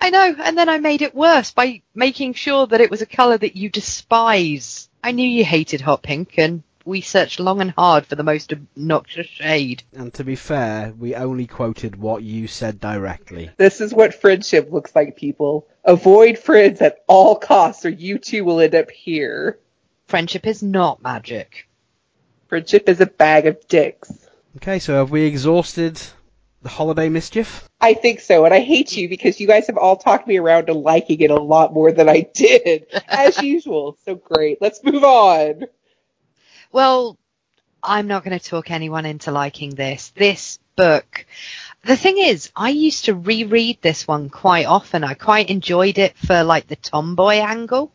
I know, and then I made it worse by making sure that it was a colour that you despise. I knew you hated hot pink, and we searched long and hard for the most obnoxious shade. And to be fair, we only quoted what you said directly. This is what friendship looks like, people. Avoid friends at all costs, or you two will end up here. Friendship is not magic. Friendship is a bag of dicks. Okay, so have we exhausted the holiday mischief? I think so, and I hate you because you guys have all talked me around to liking it a lot more than I did, as usual. So great. Let's move on. Well, I'm not going to talk anyone into liking this. This book. The thing is, I used to reread this one quite often. I quite enjoyed it for like the tomboy angle,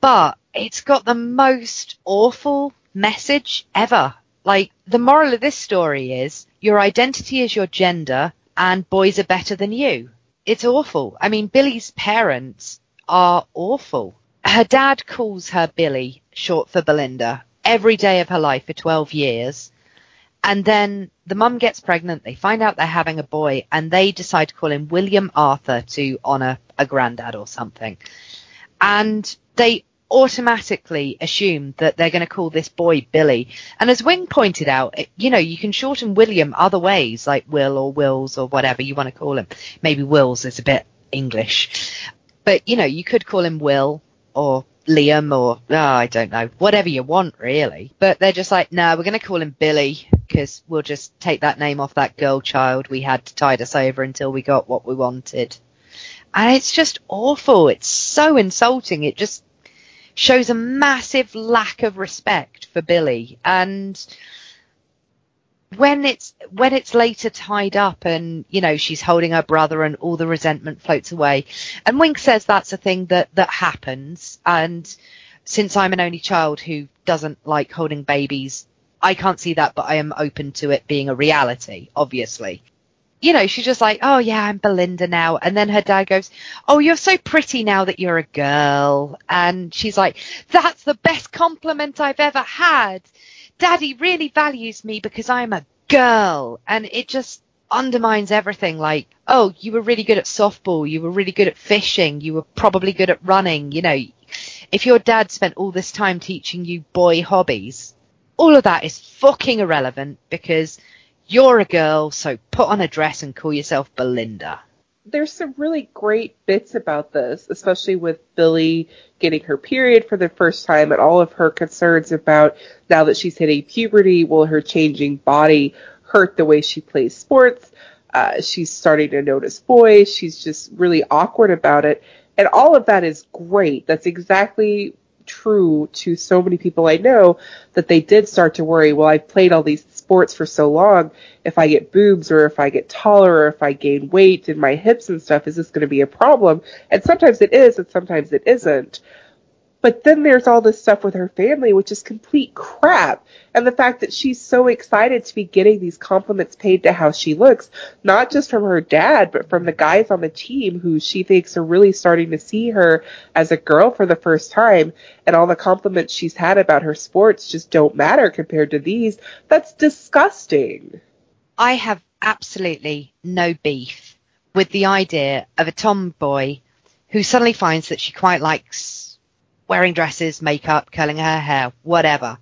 but it's got the most awful message ever. Like the moral of this story is your identity is your gender and boys are better than you. It's awful. I mean, Billy's parents are awful. Her dad calls her Billy, short for Belinda, every day of her life for 12 years. And then the mum gets pregnant, they find out they're having a boy, and they decide to call him William Arthur to honour a granddad or something. And they automatically assume that they're going to call this boy Billy. And as Wing pointed out, you know, you can shorten William other ways, like Will or Wills or whatever you want to call him. Maybe Wills is a bit English. But, you know, you could call him Will or Liam or, oh, I don't know, whatever you want really. But they're just like, no, we're going to call him Billy because we'll just take that name off that girl child we had to tide us over until we got what we wanted. And it's just awful. It's so insulting. It just shows a massive lack of respect for Billy. And when it's when it's later tied up and you know she's holding her brother and all the resentment floats away. And Wing says that's a thing that that happens. And since i'm an only child who doesn't like holding babies i can't see that but i am open to it being a reality obviously you know, she's just like, oh yeah, I'm Belinda now. And then her dad goes, oh, you're so pretty now that you're a girl. And she's like, that's the best compliment I've ever had. Daddy really values me because I'm a girl. And it just undermines everything. Like, oh, you were really good at softball. You were really good at fishing. You were probably good at running. You know, if your dad spent all this time teaching you boy hobbies, all of that is fucking irrelevant because you're a girl, so put on a dress and call yourself Belinda. there's some really great bits about this, especially with Billy getting her period for the first time and all of her concerns about now that she's hitting puberty, will her changing body hurt the way she plays sports? Uh, she's starting to notice boys. She's just really awkward about it. And all of that is great. That's exactly true to so many people I know that they did start to worry, well, I've played all these sports for so long. If I get boobs or if I get taller or if I gain weight in my hips and stuff, is this going to be a problem? And sometimes it is and sometimes it isn't. But then there's all this stuff with her family, which is complete crap. And the fact that she's so excited to be getting these compliments paid to how she looks, not just from her dad, but from the guys on the team who she thinks are really starting to see her as a girl for the first time. And all the compliments she's had about her sports just don't matter compared to these. That's disgusting. I have absolutely no beef with the idea of a tomboy who suddenly finds that she quite likes wearing dresses, makeup, curling her hair, whatever.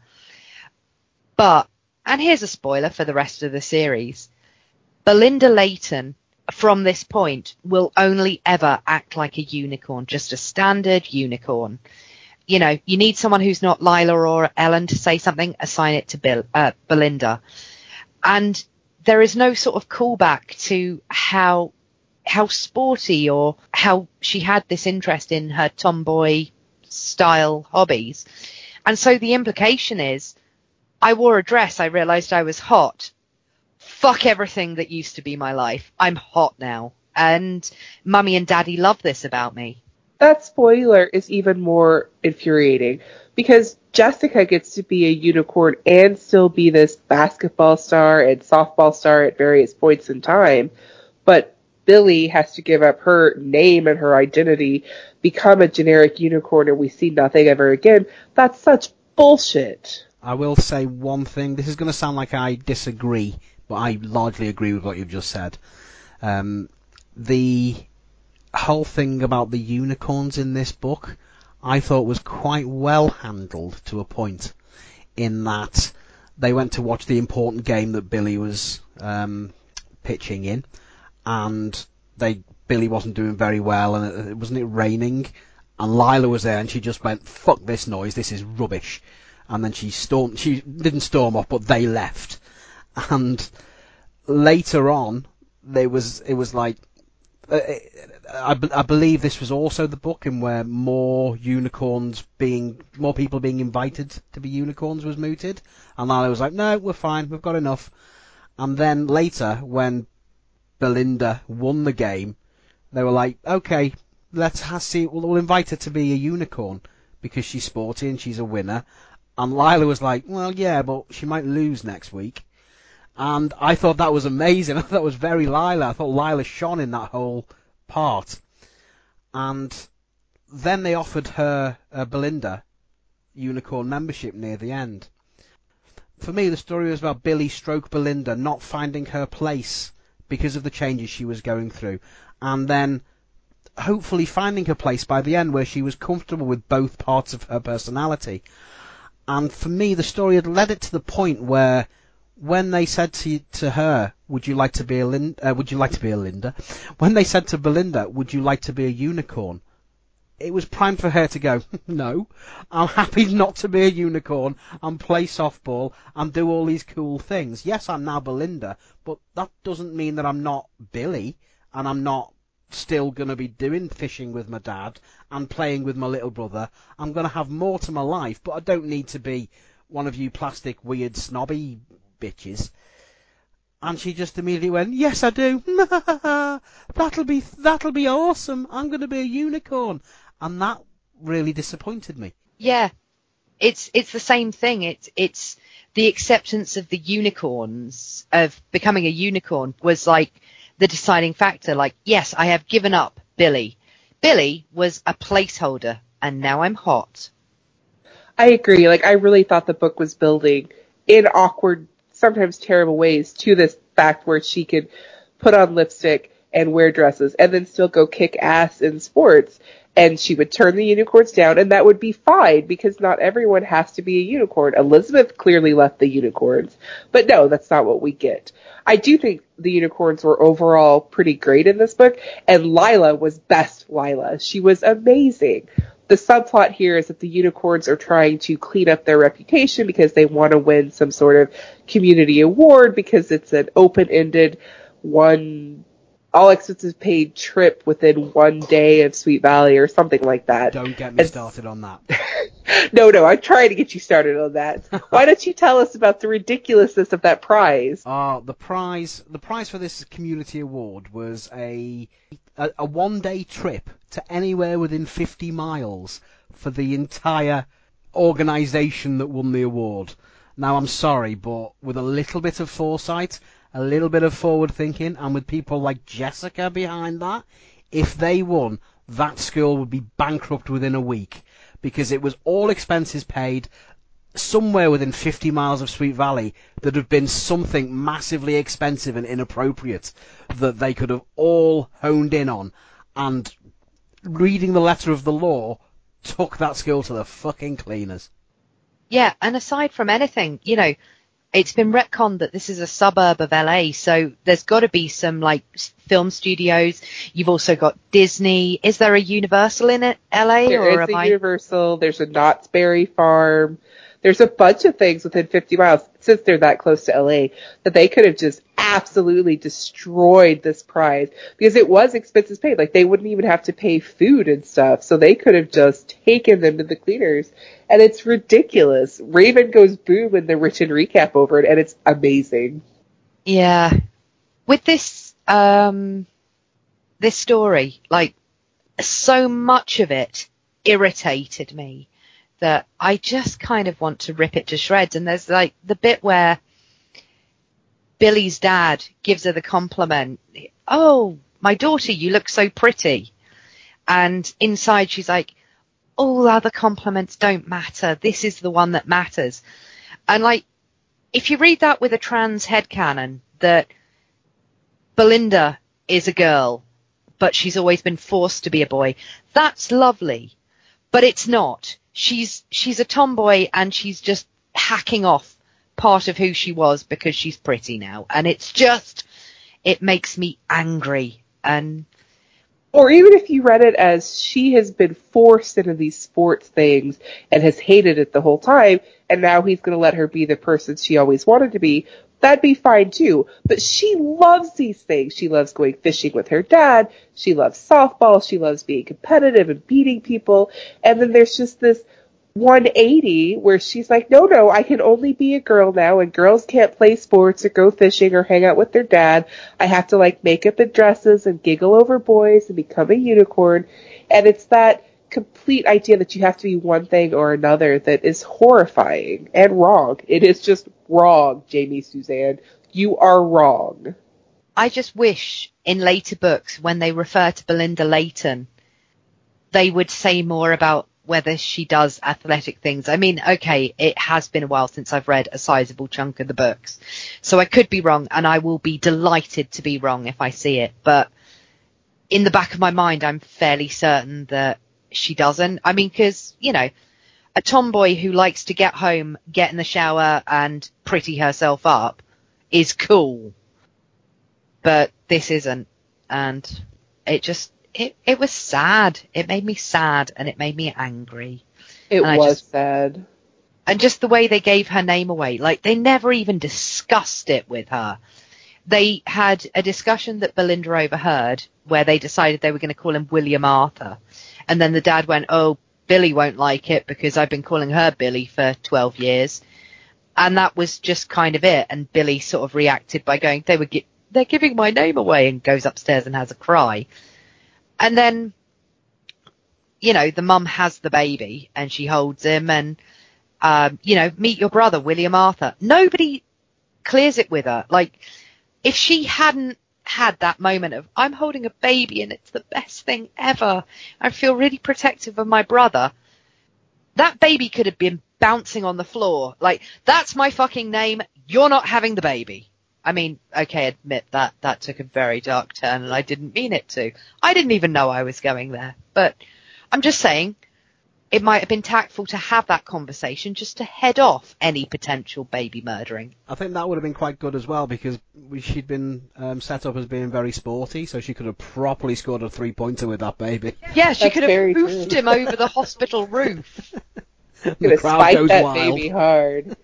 But, and here's a spoiler for the rest of the series, Belinda Layton from this point will only ever act like a unicorn, just a standard unicorn. You know, you need someone who's not Lila or Ellen to say something, assign it to Bill, uh, Belinda. And there is no sort of callback to how how sporty or how she had this interest in her tomboy style hobbies. And so the implication is, I wore a dress, I realized I was hot. Fuck everything that used to be my life. I'm hot now. And mummy and daddy love this about me. That spoiler is even more infuriating because Jessica gets to be a unicorn and still be this basketball star and softball star at various points in time. But Billy has to give up her name and her identity, become a generic unicorn, and we see nothing of her again. That's such bullshit. I will say one thing. This is going to sound like I disagree, but I largely agree with what you've just said. Um, the whole thing about the unicorns in this book, I thought was quite well handled to a point, in that they went to watch the important game that Billy was um, pitching in, and they Billy wasn't doing very well, and it, wasn't it raining, and Lila was there, and she just went, "Fuck this noise, this is rubbish," and then she stormed. She didn't storm off, but they left, and later on, there was it was like. Uh, I, I believe this was also the book in where more unicorns being, more people being invited to be unicorns was mooted, and Lila was like, "No, we're fine, we've got enough." And then later, when Belinda won the game, they were like, okay, let's see, we'll, we'll invite her to be a unicorn because she's sporty and she's a winner. And Lila was like, well, yeah, but she might lose next week. And I thought that was amazing. I thought that was very Lila. I thought Lila shone in that whole part. And then they offered her, uh, Belinda, unicorn membership near the end. For me, the story was about Billy Stroke Belinda not finding her place because of the changes she was going through, and then hopefully finding her place by the end where she was comfortable with both parts of her personality. And for me, the story had led it to the point where when they said to to her, "Would you like to be a Lin- uh, Would you like to be a Linda?" When they said to Belinda, "Would you like to be a unicorn?" It was prime for her to go, no, I'm happy not to be a unicorn and play softball and do all these cool things. Yes, I'm now Belinda, but that doesn't mean that I'm not Billy and I'm not still going to be doing fishing with my dad and playing with my little brother. I'm going to have more to my life, but I don't need to be one of you plastic, weird, snobby bitches. And she just immediately went, "Yes, I do. that'll be that'll be awesome. I'm going to be a unicorn." And that really disappointed me. Yeah, it's it's the same thing. It's it's the acceptance of the unicorns of becoming a unicorn was like the deciding factor. Like, yes, I have given up Billy. Billy was a placeholder, and now I'm hot. I agree. Like, I really thought the book was building in awkward, sometimes terrible ways to this fact where she could put on lipstick and wear dresses and then still go kick ass in sports. And she would turn the unicorns down, and that would be fine because not everyone has to be a unicorn. Elizabeth clearly left the unicorns, but no, that's not what we get. I do think the unicorns were overall pretty great in this book, and Lila was best Lila. She was amazing. The subplot here is that the unicorns are trying to clean up their reputation because they want to win some sort of community award because it's an open-ended one all expenses paid trip within one day of Sweet Valley or something like that. Don't get me And- started on that. no, no, I'm trying to get you started on that. Why don't you tell us about the ridiculousness of that prize? Uh, the prize, the prize for this community award was a a, a one day trip to anywhere within 50 miles for the entire organisation that won the award. Now I'm sorry, but with a little bit of foresight, a little bit of forward thinking, and with people like Jessica behind that, if they won, that school would be bankrupt within a week because it was all expenses paid somewhere within 50 miles of Sweet Valley that would have been something massively expensive and inappropriate that they could have all honed in on. And reading the letter of the law took that school to the fucking cleaners. Yeah, and aside from anything, you know, it's been retconned that this is a suburb of LA, so there's got to be some like film studios. You've also got Disney. Is there a Universal in it, LA, There or is a I? Universal, there's a Knott's Berry Farm, there's a bunch of things within 50 miles, since they're that close to LA, that they could have just absolutely destroyed this prize because it was expenses paid. Like they wouldn't even have to pay food and stuff, so they could have just taken them to the cleaners. And it's ridiculous. Raven goes boom in the written recap over it, and it's amazing. Yeah. With this, um, this story, like, so much of it irritated me that I just kind of want to rip it to shreds. And there's like the bit where Billy's dad gives her the compliment, Oh, my daughter, you look so pretty. And inside she's like, all other compliments don't matter. This is the one that matters. And like, if you read that with a trans head headcanon that Belinda is a girl, but she's always been forced to be a boy, that's lovely. But it's not. She's, she's a tomboy and she's just hacking off part of who she was because she's pretty now. And it's just, it makes me angry. And Or even if you read it as she has been forced into these sports things and has hated it the whole time, and now he's going to let her be the person she always wanted to be, that'd be fine too. But she loves these things. She loves going fishing with her dad. She loves softball. She loves being competitive and beating people. And then there's just this 180 where she's like, no, no, I can only be a girl now and girls can't play sports or go fishing or hang out with their dad. I have to like make up in dresses and giggle over boys and become a unicorn. And it's that complete idea that you have to be one thing or another that is horrifying and wrong. It is just wrong, Jamie Suzanne. You are wrong. I just wish in later books when they refer to Belinda Layton, they would say more about whether she does athletic things. I mean, okay, it has been a while since I've read a sizable chunk of the books. So I could be wrong and I will be delighted to be wrong if I see it. But in the back of my mind, I'm fairly certain that she doesn't. I mean, cause, you know, a tomboy who likes to get home, get in the shower and pretty herself up is cool but this isn't. And it just, it, it was sad. It made me sad and it made me angry. It And was just- sad. And just the way they gave her name away, like they never even discussed it with her. They had a discussion that Belinda overheard where they decided they were going to call him William Arthur. And then the dad went, oh, Billy won't like it because I've been calling her Billy for 12 years. And that was just kind of it. And Billy sort of reacted by going, they were, gi- they're giving my name away and goes upstairs and has a cry. And then, you know, the mum has the baby and she holds him and, um, you know, meet your brother, William Arthur. Nobody clears it with her. Like, if she hadn't had that moment of, I'm holding a baby and it's the best thing ever. I feel really protective of my brother. That baby could have been bouncing on the floor. Like, that's my fucking name. You're not having the baby. I mean, okay, admit that that took a very dark turn and I didn't mean it to. I didn't even know I was going there. But I'm just saying, it might have been tactful to have that conversation just to head off any potential baby murdering. I think that would have been quite good as well because she'd been um, set up as being very sporty, so she could have properly scored a three pointer with that baby. Yeah, she That's could have very hoofed true. him over the hospital roof. the gonna crowd goes that wild. baby hard.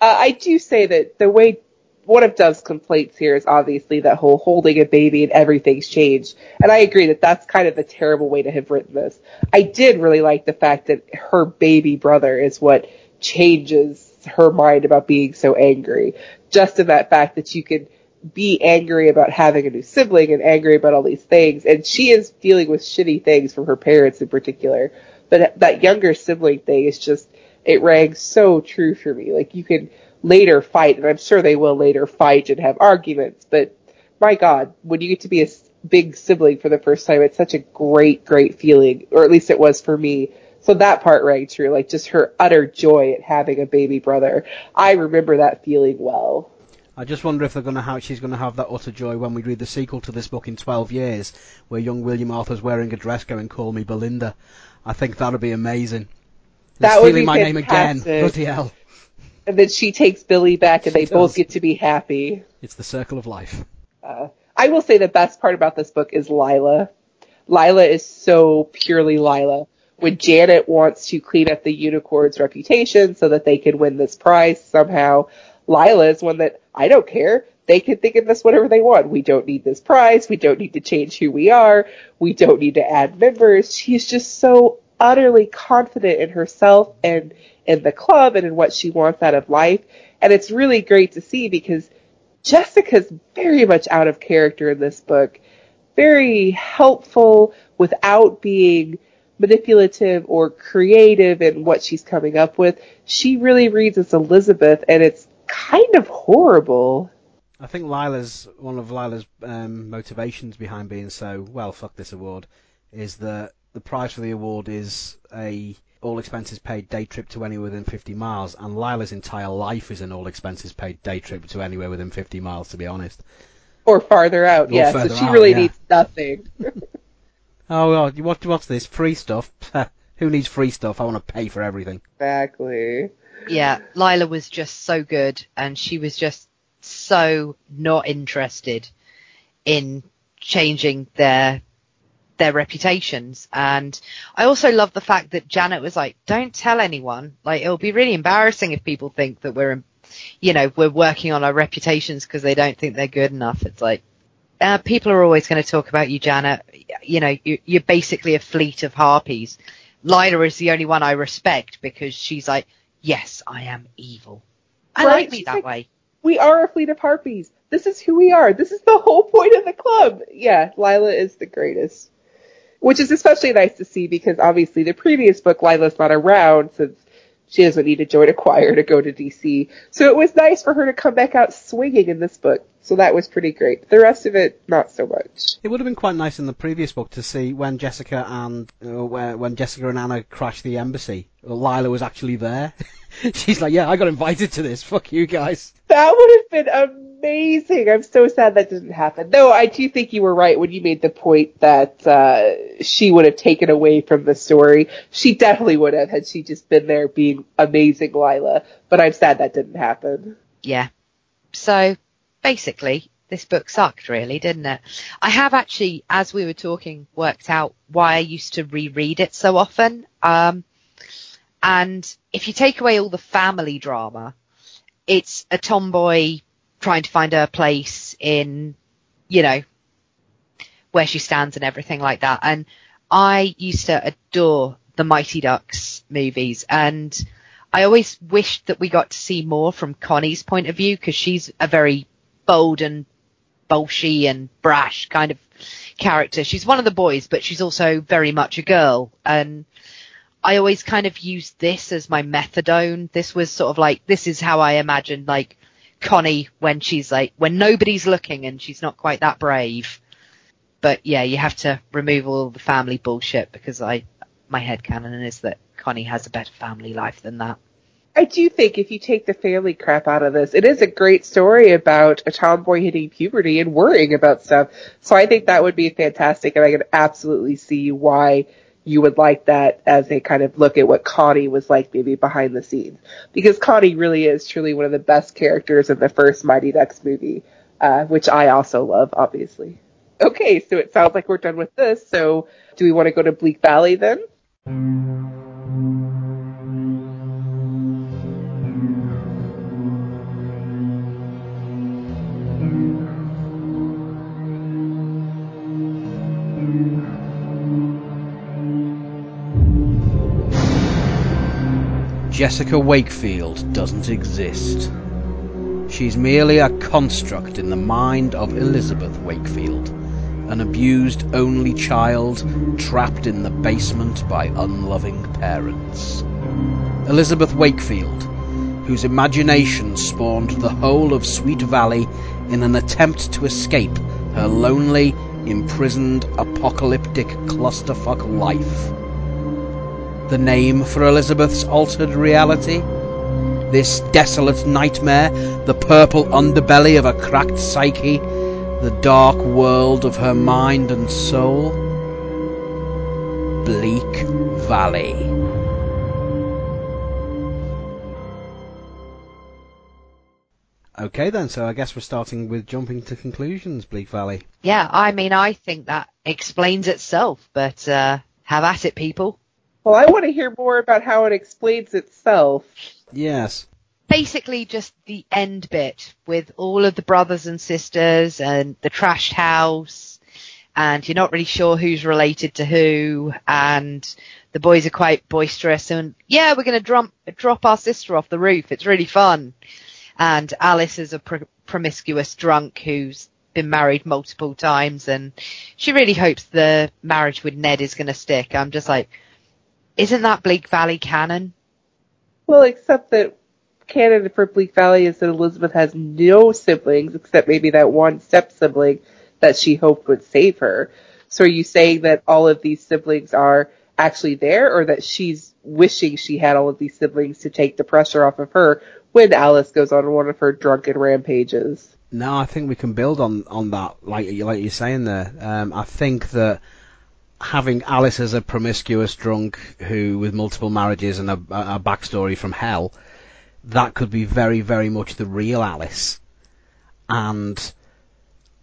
uh, I do say that the way one of Dove's complaints here is obviously that whole holding a baby and everything's changed, and I agree that that's kind of a terrible way to have written this. I did really like the fact that her baby brother is what changes her mind about being so angry. Just in that fact that you can be angry about having a new sibling and angry about all these things, and she is dealing with shitty things from her parents in particular. But that younger sibling thing is just, it rang so true for me. Like you can later fight, and I'm sure they will later fight and have arguments, but my god, when you get to be a big sibling for the first time, it's such a great, great feeling, or at least it was for me. So that part rang true, like just her utter joy at having a baby brother. I remember that feeling well. I just wonder if they're going to have, she's going to have that utter joy when we read the sequel to this book in 12 years, where young William Arthur's wearing a dress going, call me Belinda. I think that'll be amazing. That would stealing be my name again. fantastic. Bloody hell. And then she takes Billy back and they She both does. get to be happy. It's the circle of life. Uh, I will say the best part about this book is Lila. Lila is so purely Lila. When Janet wants to clean up the unicorn's reputation so that they can win this prize somehow, Lila is one that I don't care. They can think of this whatever they want. We don't need this prize. We don't need to change who we are. We don't need to add members. She's just so utterly confident in herself and in the club and in what she wants out of life. And it's really great to see because Jessica's very much out of character in this book. Very helpful without being manipulative or creative in what she's coming up with. She really reads as Elizabeth and it's kind of horrible. I think Lila's, one of Lila's um, motivations behind being so, well, fuck this award, is that the prize for the award is a all expenses paid day trip to anywhere within 50 miles, and Lila's entire life is an all expenses paid day trip to anywhere within 50 miles, to be honest. Or farther out, Or yeah. so she out, really yeah. needs nothing. Oh, well, you- what, what's this? Free stuff? Who needs free stuff? I want to pay for everything. exactly. Yeah, Lila was just so good, and she was just so not interested in changing their their reputations. And I also love the fact that Janet was like, "Don't tell anyone. Like, it'll be really embarrassing if people think that we're, you know, we're working on our reputations because they don't think they're good enough." It's like. Uh, people are always going to talk about you, Janet. You know, you, you're basically a fleet of harpies. Lila is the only one I respect because she's like, yes, I am evil. I Right, like me she's that like- way. We are a fleet of harpies. This is who we are. This is the whole point of the club. Yeah, Lila is the greatest. Which is especially nice to see because obviously the previous book, Lila's not around since she doesn't need to join a choir to go to DC. So it was nice for her to come back out swinging in this book. So that was pretty great. The rest of it, not so much. It would have been quite nice in the previous book to see when Jessica and uh, when Jessica and Anna crashed the embassy. Lila was actually there. She's like, yeah, I got invited to this. Fuck you guys. That would have been amazing. I'm so sad that didn't happen. Though I do think you were right when you made the point that uh, she would have taken away from the story. She definitely would have had she just been there being amazing Lila. But I'm sad that didn't happen. Yeah. So basically, this book sucked really, didn't it? I have actually, as we were talking, worked out why I used to reread it so often. Um, and if you take away all the family drama, it's a tomboy trying to find her place in, you know, where she stands and everything like that. And I used to adore the Mighty Ducks movies and I always wished that we got to see more from Connie's point of view because she's a very bold and bolshy and brash kind of character. She's one of the boys, but she's also very much a girl. And I always kind of used this as my methadone. This was sort of like, this is how I imagined like Connie when she's like, when nobody's looking and she's not quite that brave. But yeah, you have to remove all the family bullshit because I, my head canon is that Connie has a better family life than that. I do think if you take the family crap out of this, it is a great story about a tomboy hitting puberty and worrying about stuff. So I think that would be fantastic, and I can absolutely see why you would like that as a kind of look at what Connie was like maybe behind the scenes. Because Connie really is truly one of the best characters in the first Mighty Ducks movie, uh, which I also love, obviously. Okay, so it sounds like we're done with this, so do we want to go to Bleak Valley then? Jessica Wakefield doesn't exist. She's merely a construct in the mind of Elizabeth Wakefield, an abused only child trapped in the basement by unloving parents. Elizabeth Wakefield, whose imagination spawned the whole of Sweet Valley in an attempt to escape her lonely, imprisoned, apocalyptic clusterfuck life the name for Elizabeth's altered reality? This desolate nightmare, the purple underbelly of a cracked psyche, the dark world of her mind and soul? Bleak Valley. Okay then, so I guess we're starting with jumping to conclusions, Bleak Valley. Yeah, I mean, I think that explains itself, but uh, have at it, people. Well, I want to hear more about how it explains itself. Yes. Basically, just the end bit with all of the brothers and sisters and the trashed house, and you're not really sure who's related to who, and the boys are quite boisterous, and yeah, we're going to drop, drop our sister off the roof. It's really fun. And Alice is a pr- promiscuous drunk who's been married multiple times, and she really hopes the marriage with Ned is going to stick. I'm just like, isn't that Bleak Valley canon? Well, except that canon for Bleak Valley is that Elizabeth has no siblings except maybe that one step sibling that she hoped would save her. So are you saying that all of these siblings are actually there or that she's wishing she had all of these siblings to take the pressure off of her when Alice goes on one of her drunken rampages? No, I think we can build on, on that, like, like you're saying there. Um, I think that having Alice as a promiscuous drunk who with multiple marriages and a, a backstory from hell, that could be very, very much the real Alice. And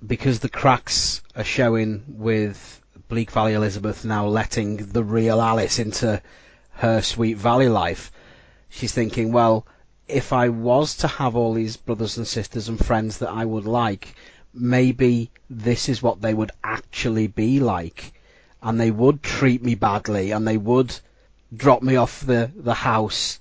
because the cracks are showing with Bleak Valley Elizabeth now letting the real Alice into her Sweet Valley life, she's thinking, well, if I was to have all these brothers and sisters and friends that I would like, maybe this is what they would actually be like and they would treat me badly and they would drop me off the, the house.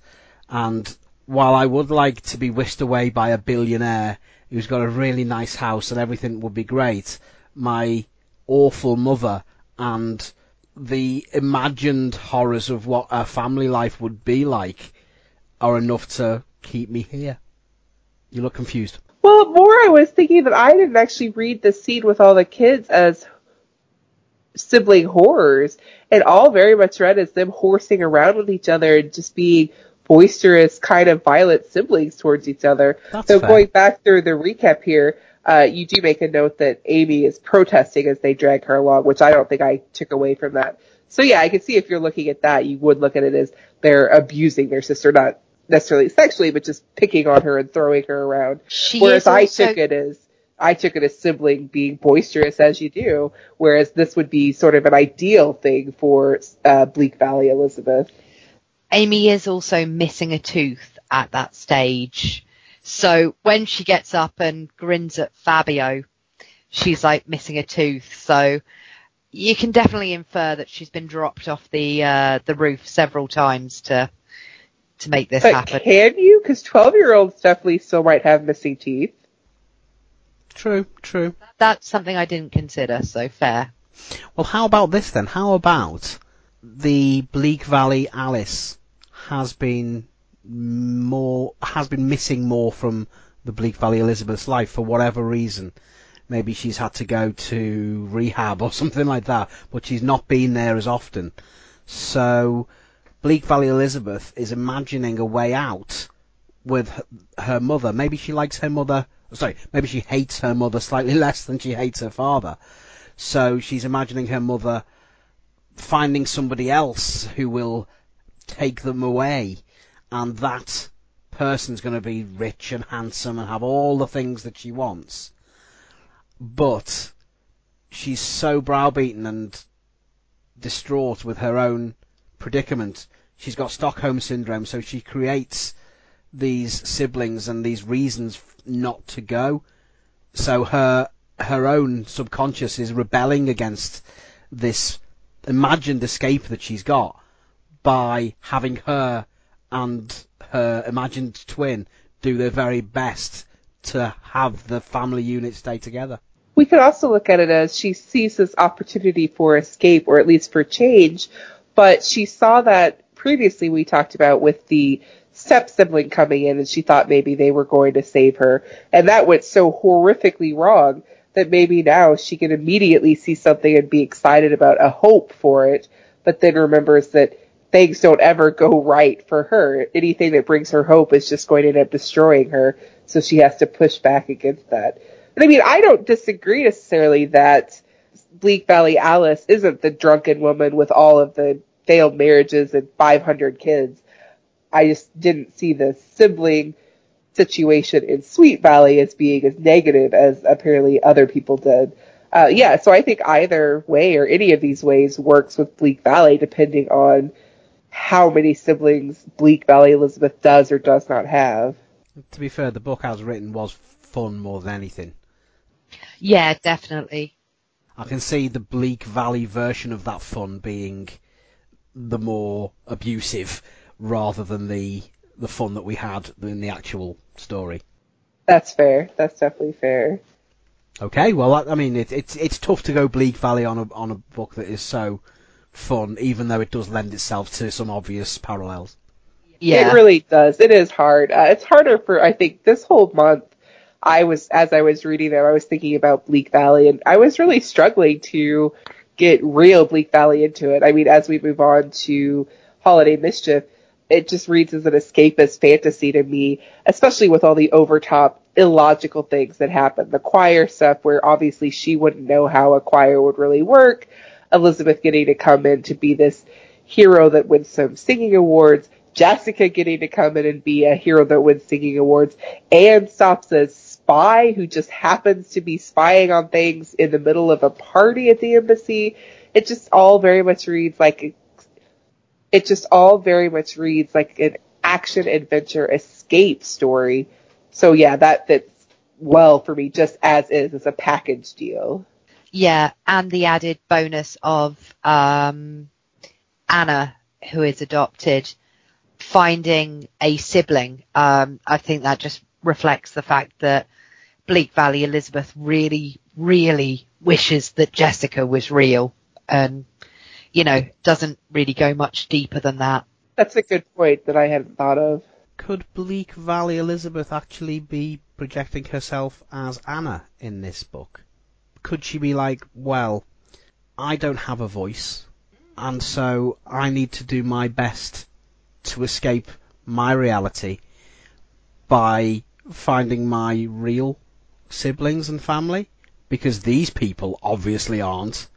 And while I would like to be whisked away by a billionaire who's got a really nice house and everything would be great, my awful mother and the imagined horrors of what a family life would be like are enough to keep me here. You look confused. Well, more I was thinking that I didn't actually read the scene with all the kids as sibling horrors, and all very much read as them horsing around with each other and just being boisterous, kind of violent siblings towards each other. That's so fair. going back through the recap here, uh, you do make a note that Amy is protesting as they drag her along, which I don't think I took away from that. So yeah, I can see if you're looking at that, you would look at it as they're abusing their sister, not necessarily sexually, but just picking on her and throwing her around. She Whereas I took it as I took it as sibling being boisterous as you do, whereas this would be sort of an ideal thing for uh, Bleak Valley Elizabeth. Amy is also missing a tooth at that stage. So when she gets up and grins at Fabio, she's like missing a tooth. So you can definitely infer that she's been dropped off the uh, the roof several times to to make this But happen. can you? Because twelve-year-olds definitely still might have missing teeth. True, true. That's something I didn't consider. So fair. Well, how about this then? How about the Bleak Valley Alice has been more has been missing more from the Bleak Valley Elizabeth's life for whatever reason. Maybe she's had to go to rehab or something like that, but she's not been there as often. So Bleak Valley Elizabeth is imagining a way out with her- her mother. Maybe she likes her mother. Sorry, maybe she hates her mother slightly less than she hates her father. So she's imagining her mother finding somebody else who will take them away, and that person's going to be rich and handsome and have all the things that she wants. But she's so browbeaten and distraught with her own predicament. She's got Stockholm syndrome, so she creates these siblings and these reasons not to go. So her her own subconscious is rebelling against this imagined escape that she's got by having her and her imagined twin do their very best to have the family unit stay together. We could also look at it as she sees this opportunity for escape or at least for change, but she saw that previously we talked about with the step sibling coming in and she thought maybe they were going to save her. And that went so horrifically wrong that maybe now she can immediately see something and be excited about a hope for it, but then remembers that things don't ever go right for her. Anything that brings her hope is just going to end up destroying her, so she has to push back against that. And I mean, I don't disagree necessarily that Bleak Valley Alice isn't the drunken woman with all of the failed marriages and 500 kids. I just didn't see the sibling situation in Sweet Valley as being as negative as apparently other people did. Uh, yeah, so I think either way or any of these ways works with Bleak Valley depending on how many siblings Bleak Valley Elizabeth does or does not have. To be fair, the book as written was fun more than anything. Yeah, definitely. I can see the Bleak Valley version of that fun being the more abusive rather than the the fun that we had in the actual story. That's fair. That's definitely fair. Okay, well, I, I mean, it, it's it's tough to go Bleak Valley on a on a book that is so fun, even though it does lend itself to some obvious parallels. Yeah. It really does. It is hard. Uh, it's harder for I think this whole month. I was as I was reading them, I was thinking about Bleak Valley, and I was really struggling to get real Bleak Valley into it. I mean, as we move on to Holiday Mischief, it just reads as an escapist fantasy to me, especially with all the overtop illogical things that happen. The choir stuff where obviously she wouldn't know how a choir would really work. Elizabeth getting to come in to be this hero that wins some singing awards. Jessica getting to come in and be a hero that wins singing awards. Anne stops as spy who just happens to be spying on things in the middle of a party at the embassy. It just all very much reads like it just all very much reads like an action adventure escape story. So yeah, that fits well for me just as is as a package deal. Yeah, and the added bonus of um, Anna, who is adopted, finding a sibling. Um, I think that just reflects the fact that Bleak Valley Elizabeth really, really wishes that Jessica was real and, you know, doesn't really go much deeper than that. That's a good point that I hadn't thought of. Could Bleak Valley Elizabeth actually be projecting herself as Anna in this book? Could she be like, well, I don't have a voice, and so I need to do my best to escape my reality by finding my real siblings and family? Because these people obviously aren't.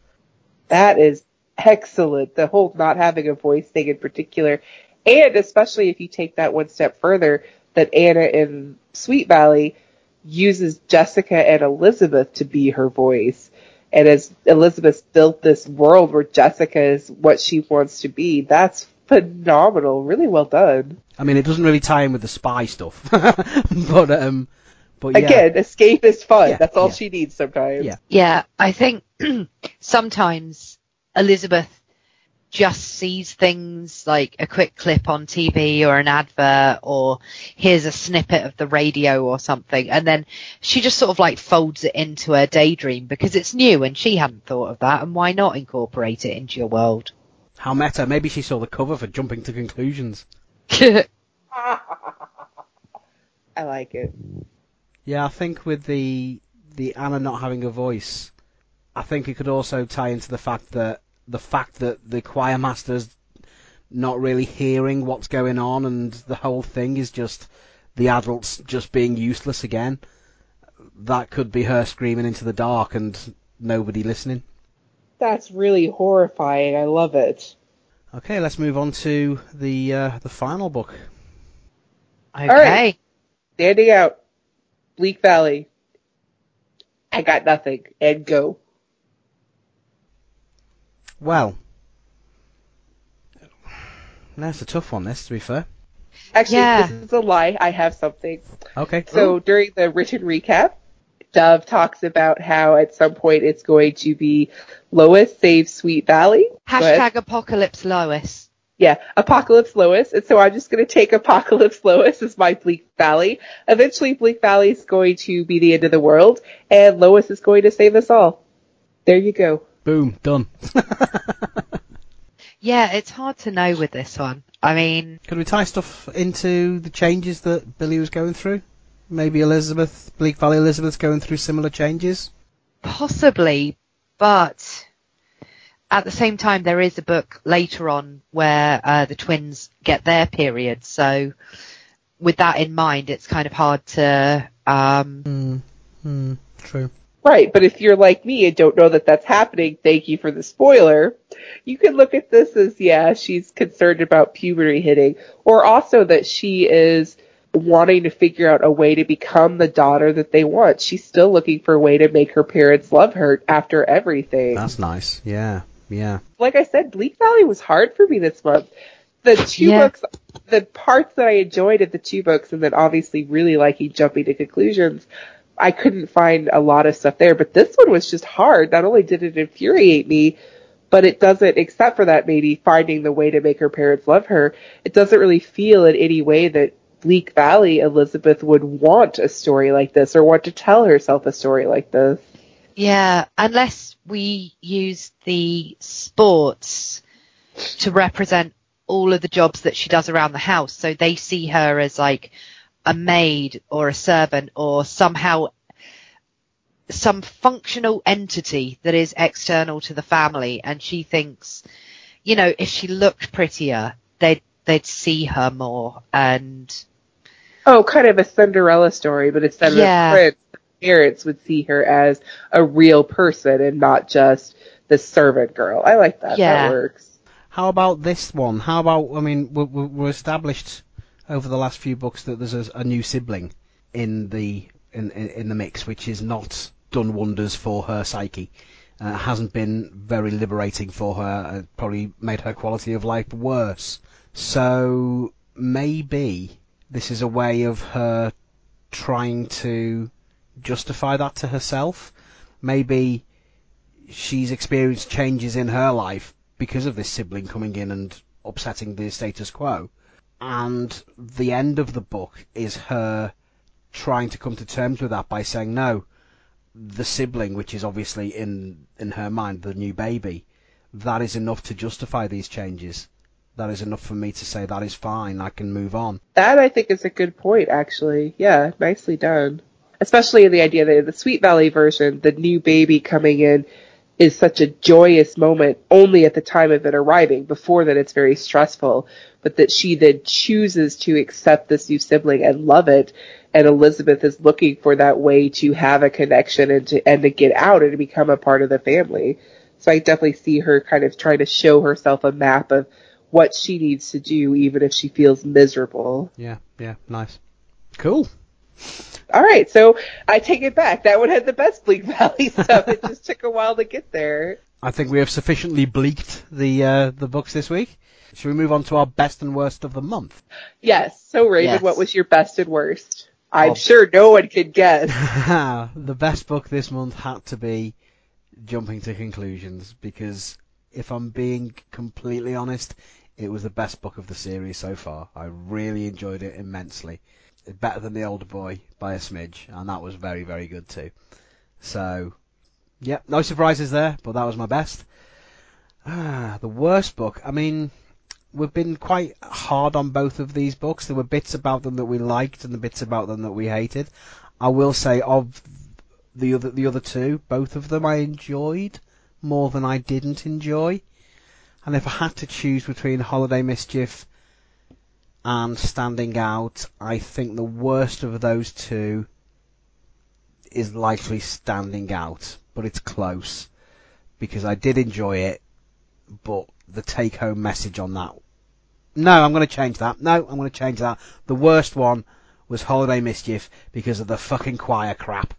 That is excellent. The whole not having a voice thing in particular. And especially if you take that one step further, that Anna in Sweet Valley uses Jessica and Elizabeth to be her voice. And as Elizabeth built this world where Jessica is what she wants to be, that's phenomenal. Really well done. I mean, it doesn't really tie in with the spy stuff, but um, but yeah. Again, escape is fun. Yeah, That's all yeah. she needs sometimes. Yeah. Yeah, I think sometimes Elizabeth just sees things like a quick clip on TV or an advert or hears a snippet of the radio or something and then she just sort of like folds it into her daydream because it's new and she hadn't thought of that and why not incorporate it into your world? How meta? Maybe she saw the cover for Jumping to Conclusions. I like it. Yeah, I think with the the Anna not having a voice, I think it could also tie into the fact that the fact that the choir master's not really hearing what's going on, and the whole thing is just the adults just being useless again. That could be her screaming into the dark and nobody listening. That's really horrifying. I love it. Okay, let's move on to the uh, the final book. Okay. right. Standing out. Bleak Valley. I got nothing. And go. Well, that's a tough one. This, to be fair. Actually, Yeah. this is a lie. I have something. Okay. So during the written recap, Dove talks about how at some point it's going to be Lois saves Sweet Valley. Go ahead. Hashtag Apocalypse Lois. Yeah, Apocalypse Lois. And so I'm just going to take Apocalypse Lois as my Bleak Valley. Eventually, Bleak Valley is going to be the end of the world, and Lois is going to save us all. There you go. Boom. Done. Yeah, it's hard to know with this one. I mean, Could we tie stuff into the changes that Billy was going through? Maybe Elizabeth, Bleak Valley Elizabeth's going through similar changes. possibly, but at the same time, there is a book later on where uh, the twins get their period. So, with that in mind, it's kind of hard to. Um, Hmm. Hmm. True. Right, but if you're like me and don't know that that's happening, thank you for the spoiler. You can look at this as, yeah, she's concerned about puberty hitting, or also that she is wanting to figure out a way to become the daughter that they want. She's still looking for a way to make her parents love her after everything. That's nice. Yeah. Yeah. like I said, Bleak Valley was hard for me this month. The two Yeah. books, the parts that I enjoyed of the two books, and then obviously really liking jumping to conclusions, I couldn't find a lot of stuff there. But this one was just hard. Not only did it infuriate me, but it doesn't, except for that maybe finding the way to make her parents love her, it doesn't really feel in any way that Bleak Valley Elizabeth would want a story like this or want to tell herself a story like this. yeah, unless we use the sports to represent all of the jobs that she does around the house, so they see her as like a maid or a servant or somehow some functional entity that is external to the family and she thinks you know if she looked prettier they'd they'd see her more and Oh, kind of a Cinderella story, but instead of Yeah. a prince, the parents would see her as a real person and not just the servant girl. I like that. Yeah. That works. How about this one? How about, I mean, we're, we're we're established over the last few books that there's a, a new sibling in the in, in in the mix, which is not done wonders for her psyche. Uh, hasn't been very liberating for her. Uh, probably made her quality of life worse. So maybe this is a way of her trying to justify that to herself. Maybe she's experienced changes in her life because of this sibling coming in and upsetting the status quo. And the end of the book is her trying to come to terms with that by saying, no, the sibling, which is obviously in, in her mind the new baby, that is enough to justify these changes. That is enough for me to say that is fine, I can move on. That I think is a good point, actually. Yeah, nicely done. Especially in the idea that in the Sweet Valley version, the new baby coming in is such a joyous moment only at the time of it arriving. Before that, it's very stressful. But that she then chooses to accept this new sibling and love it. And Elizabeth is looking for that way to have a connection and to and to get out and to become a part of the family. So I definitely see her kind of trying to show herself a map of what she needs to do, even if she feels miserable. Yeah, yeah, nice. Cool. All right, so I take it back. That one had the best Bleak Valley stuff. It just took a while to get there. I think we have sufficiently bleaked the uh, the books this week. Should we move on to our best and worst of the month? Yes. So Raven, Yes. what was your best and worst? I'm Oh. sure no one could guess. the best book this month had to be Jumping to Conclusions because if I'm being completely honest, it was the best book of the series so far. I really enjoyed it immensely. Better than The Older Boy by a smidge, and that was very, very good too. So, yep, no surprises there, but that was my best. Ah, the worst book. I mean, we've been quite hard on both of these books. There were bits about them that we liked and the bits about them that we hated. I will say of the other the other two, both of them I enjoyed more than I didn't enjoy. And if I had to choose between Holiday Mischief and Standing Out, I think the worst of those two is likely Standing Out, but it's close because I did enjoy it, but the take home message on that. No, I'm going to change that. No, I'm going to change that. The worst one was Holiday Mischief because of the fucking choir crap.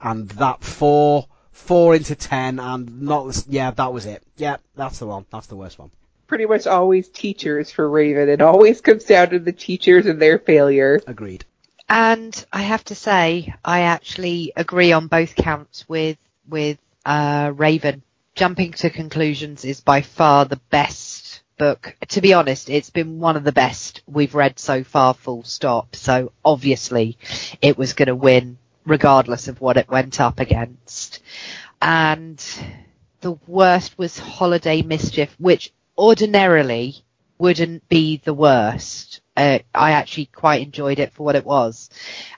And that four, four into ten and not, yeah, that was it. Yeah, that's the one. That's the worst one. Pretty much always teachers for Raven. It always comes down to the teachers and their failure. Agreed. And I have to say, I actually agree on both counts with with uh, Raven. Jumping to conclusions is by far the best book. To be honest, it's been one of the best we've read so far. Full stop. So obviously, it was going to win regardless of what it went up against. And the worst was Holiday Mischief, which ordinarily wouldn't be the worst uh, I actually quite enjoyed it for what it was.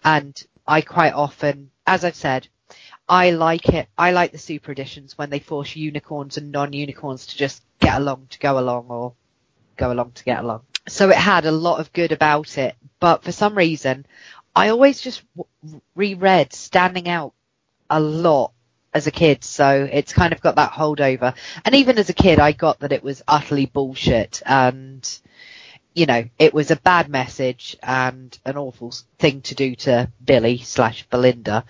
And I quite often, as I've said, I like it. I like the super editions when they force unicorns and non-unicorns to just get along to go along or go along to get along. So it had a lot of good about it, but for some reason, I always just reread Standing Out a lot as a kid, so it's kind of got that holdover. And even as a kid, I got that it was utterly bullshit and you know, it was a bad message and an awful thing to do to Billy slash Belinda,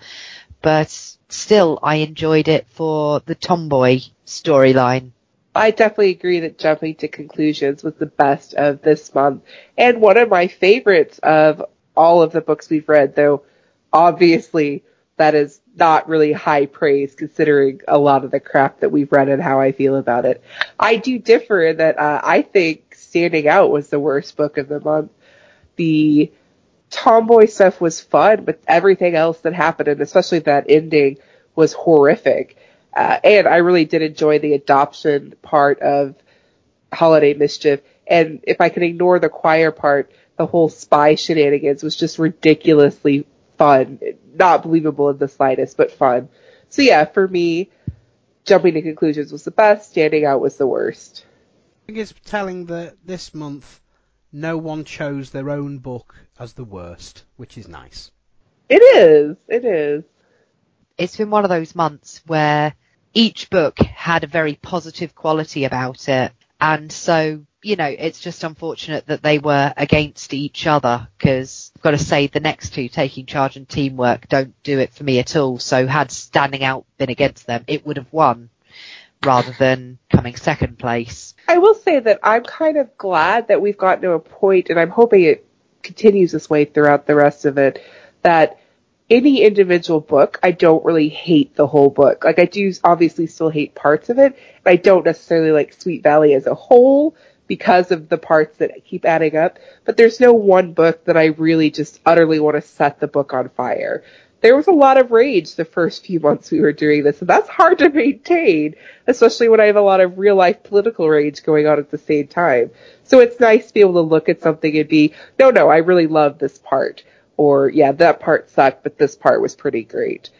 but still I enjoyed it for the tomboy storyline. I definitely agree that Jumping to Conclusions was the best of this month and one of my favorites of all of the books we've read, though obviously that is not really high praise considering a lot of the crap that we've read and how I feel about it. I do differ in that uh, I think standing out was the worst book of the month. The tomboy stuff was fun, but everything else that happened, and especially that ending, was horrific. Uh, and I really did enjoy the adoption part of Holiday Mischief. And if I can ignore the choir part, the whole spy shenanigans was just ridiculously fun. Not believable in the slightest, but fun. So yeah, for me, jumping to conclusions was the best, standing out was the worst think it's telling that this month no one chose their own book as the worst, which is nice. It is. It is. It's been one of those months where each book had a very positive quality about it. And so, you know, it's just unfortunate that they were against each other because I've got to say the next two, Taking Charge and Teamwork, don't do it for me at all. So had Standing Out been against them, it would have won rather than coming second place. I will say that I'm kind of glad that we've gotten to a point, and I'm hoping it continues this way throughout the rest of it, that any individual book, I don't really hate the whole book. Like I do obviously still hate parts of it, but I don't necessarily like Sweet Valley as a whole because of the parts that keep adding up. But there's no one book that I really just utterly want to set the book on fire there was a lot of rage the first few months we were doing this, and that's hard to maintain, especially when I have a lot of real life political rage going on at the same time. So it's nice to be able to look at something and be, no, no, I really love this part. Or, yeah, that part sucked, but this part was pretty great.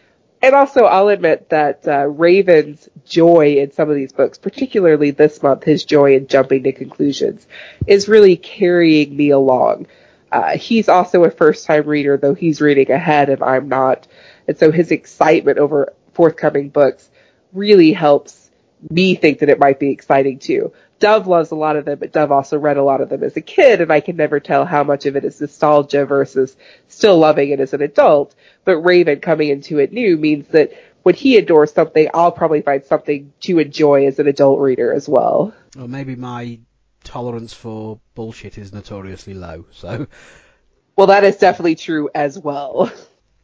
And also, I'll admit that uh, Raven's joy in some of these books, particularly this month, his joy in jumping to conclusions, is really carrying me along. Uh, he's also a first time reader, though he's reading ahead and I'm not. And so his excitement over forthcoming books really helps me think that it might be exciting too. Dove loves a lot of them, but Dove also read a lot of them as a kid, and I can never tell how much of it is nostalgia versus still loving it as an adult. But Raven coming into it new means that when he adores something, I'll probably find something to enjoy as an adult reader as well. Or maybe my tolerance for bullshit is notoriously low. So, well, that is definitely true as well.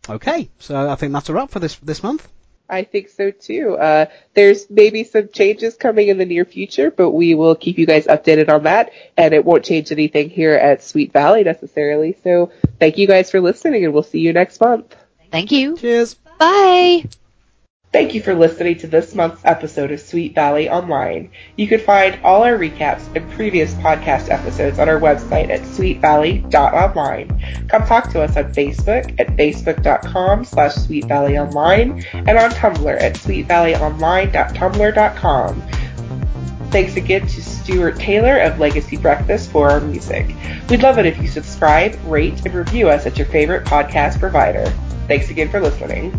Okay, so I think that's a wrap for this this month. I think so too. Uh, there's maybe some changes coming in the near future, but we will keep you guys updated on that, and it won't change anything here at Sweet Valley necessarily. So thank you guys for listening, and we'll see you next month. Thank you. Cheers. Bye. Thank you for listening to this month's episode of Sweet Valley Online. You can find all our recaps and previous podcast episodes on our website at sweetvalley.online. Come talk to us on Facebook at facebook.com slash sweetvalleyonline and on Tumblr at sweetvalleyonline.tumblr.com. Thanks again to Stuart Taylor of Legacy Breakfast for our music. We'd love it if you subscribe, rate, and review us at your favorite podcast provider. Thanks again for listening.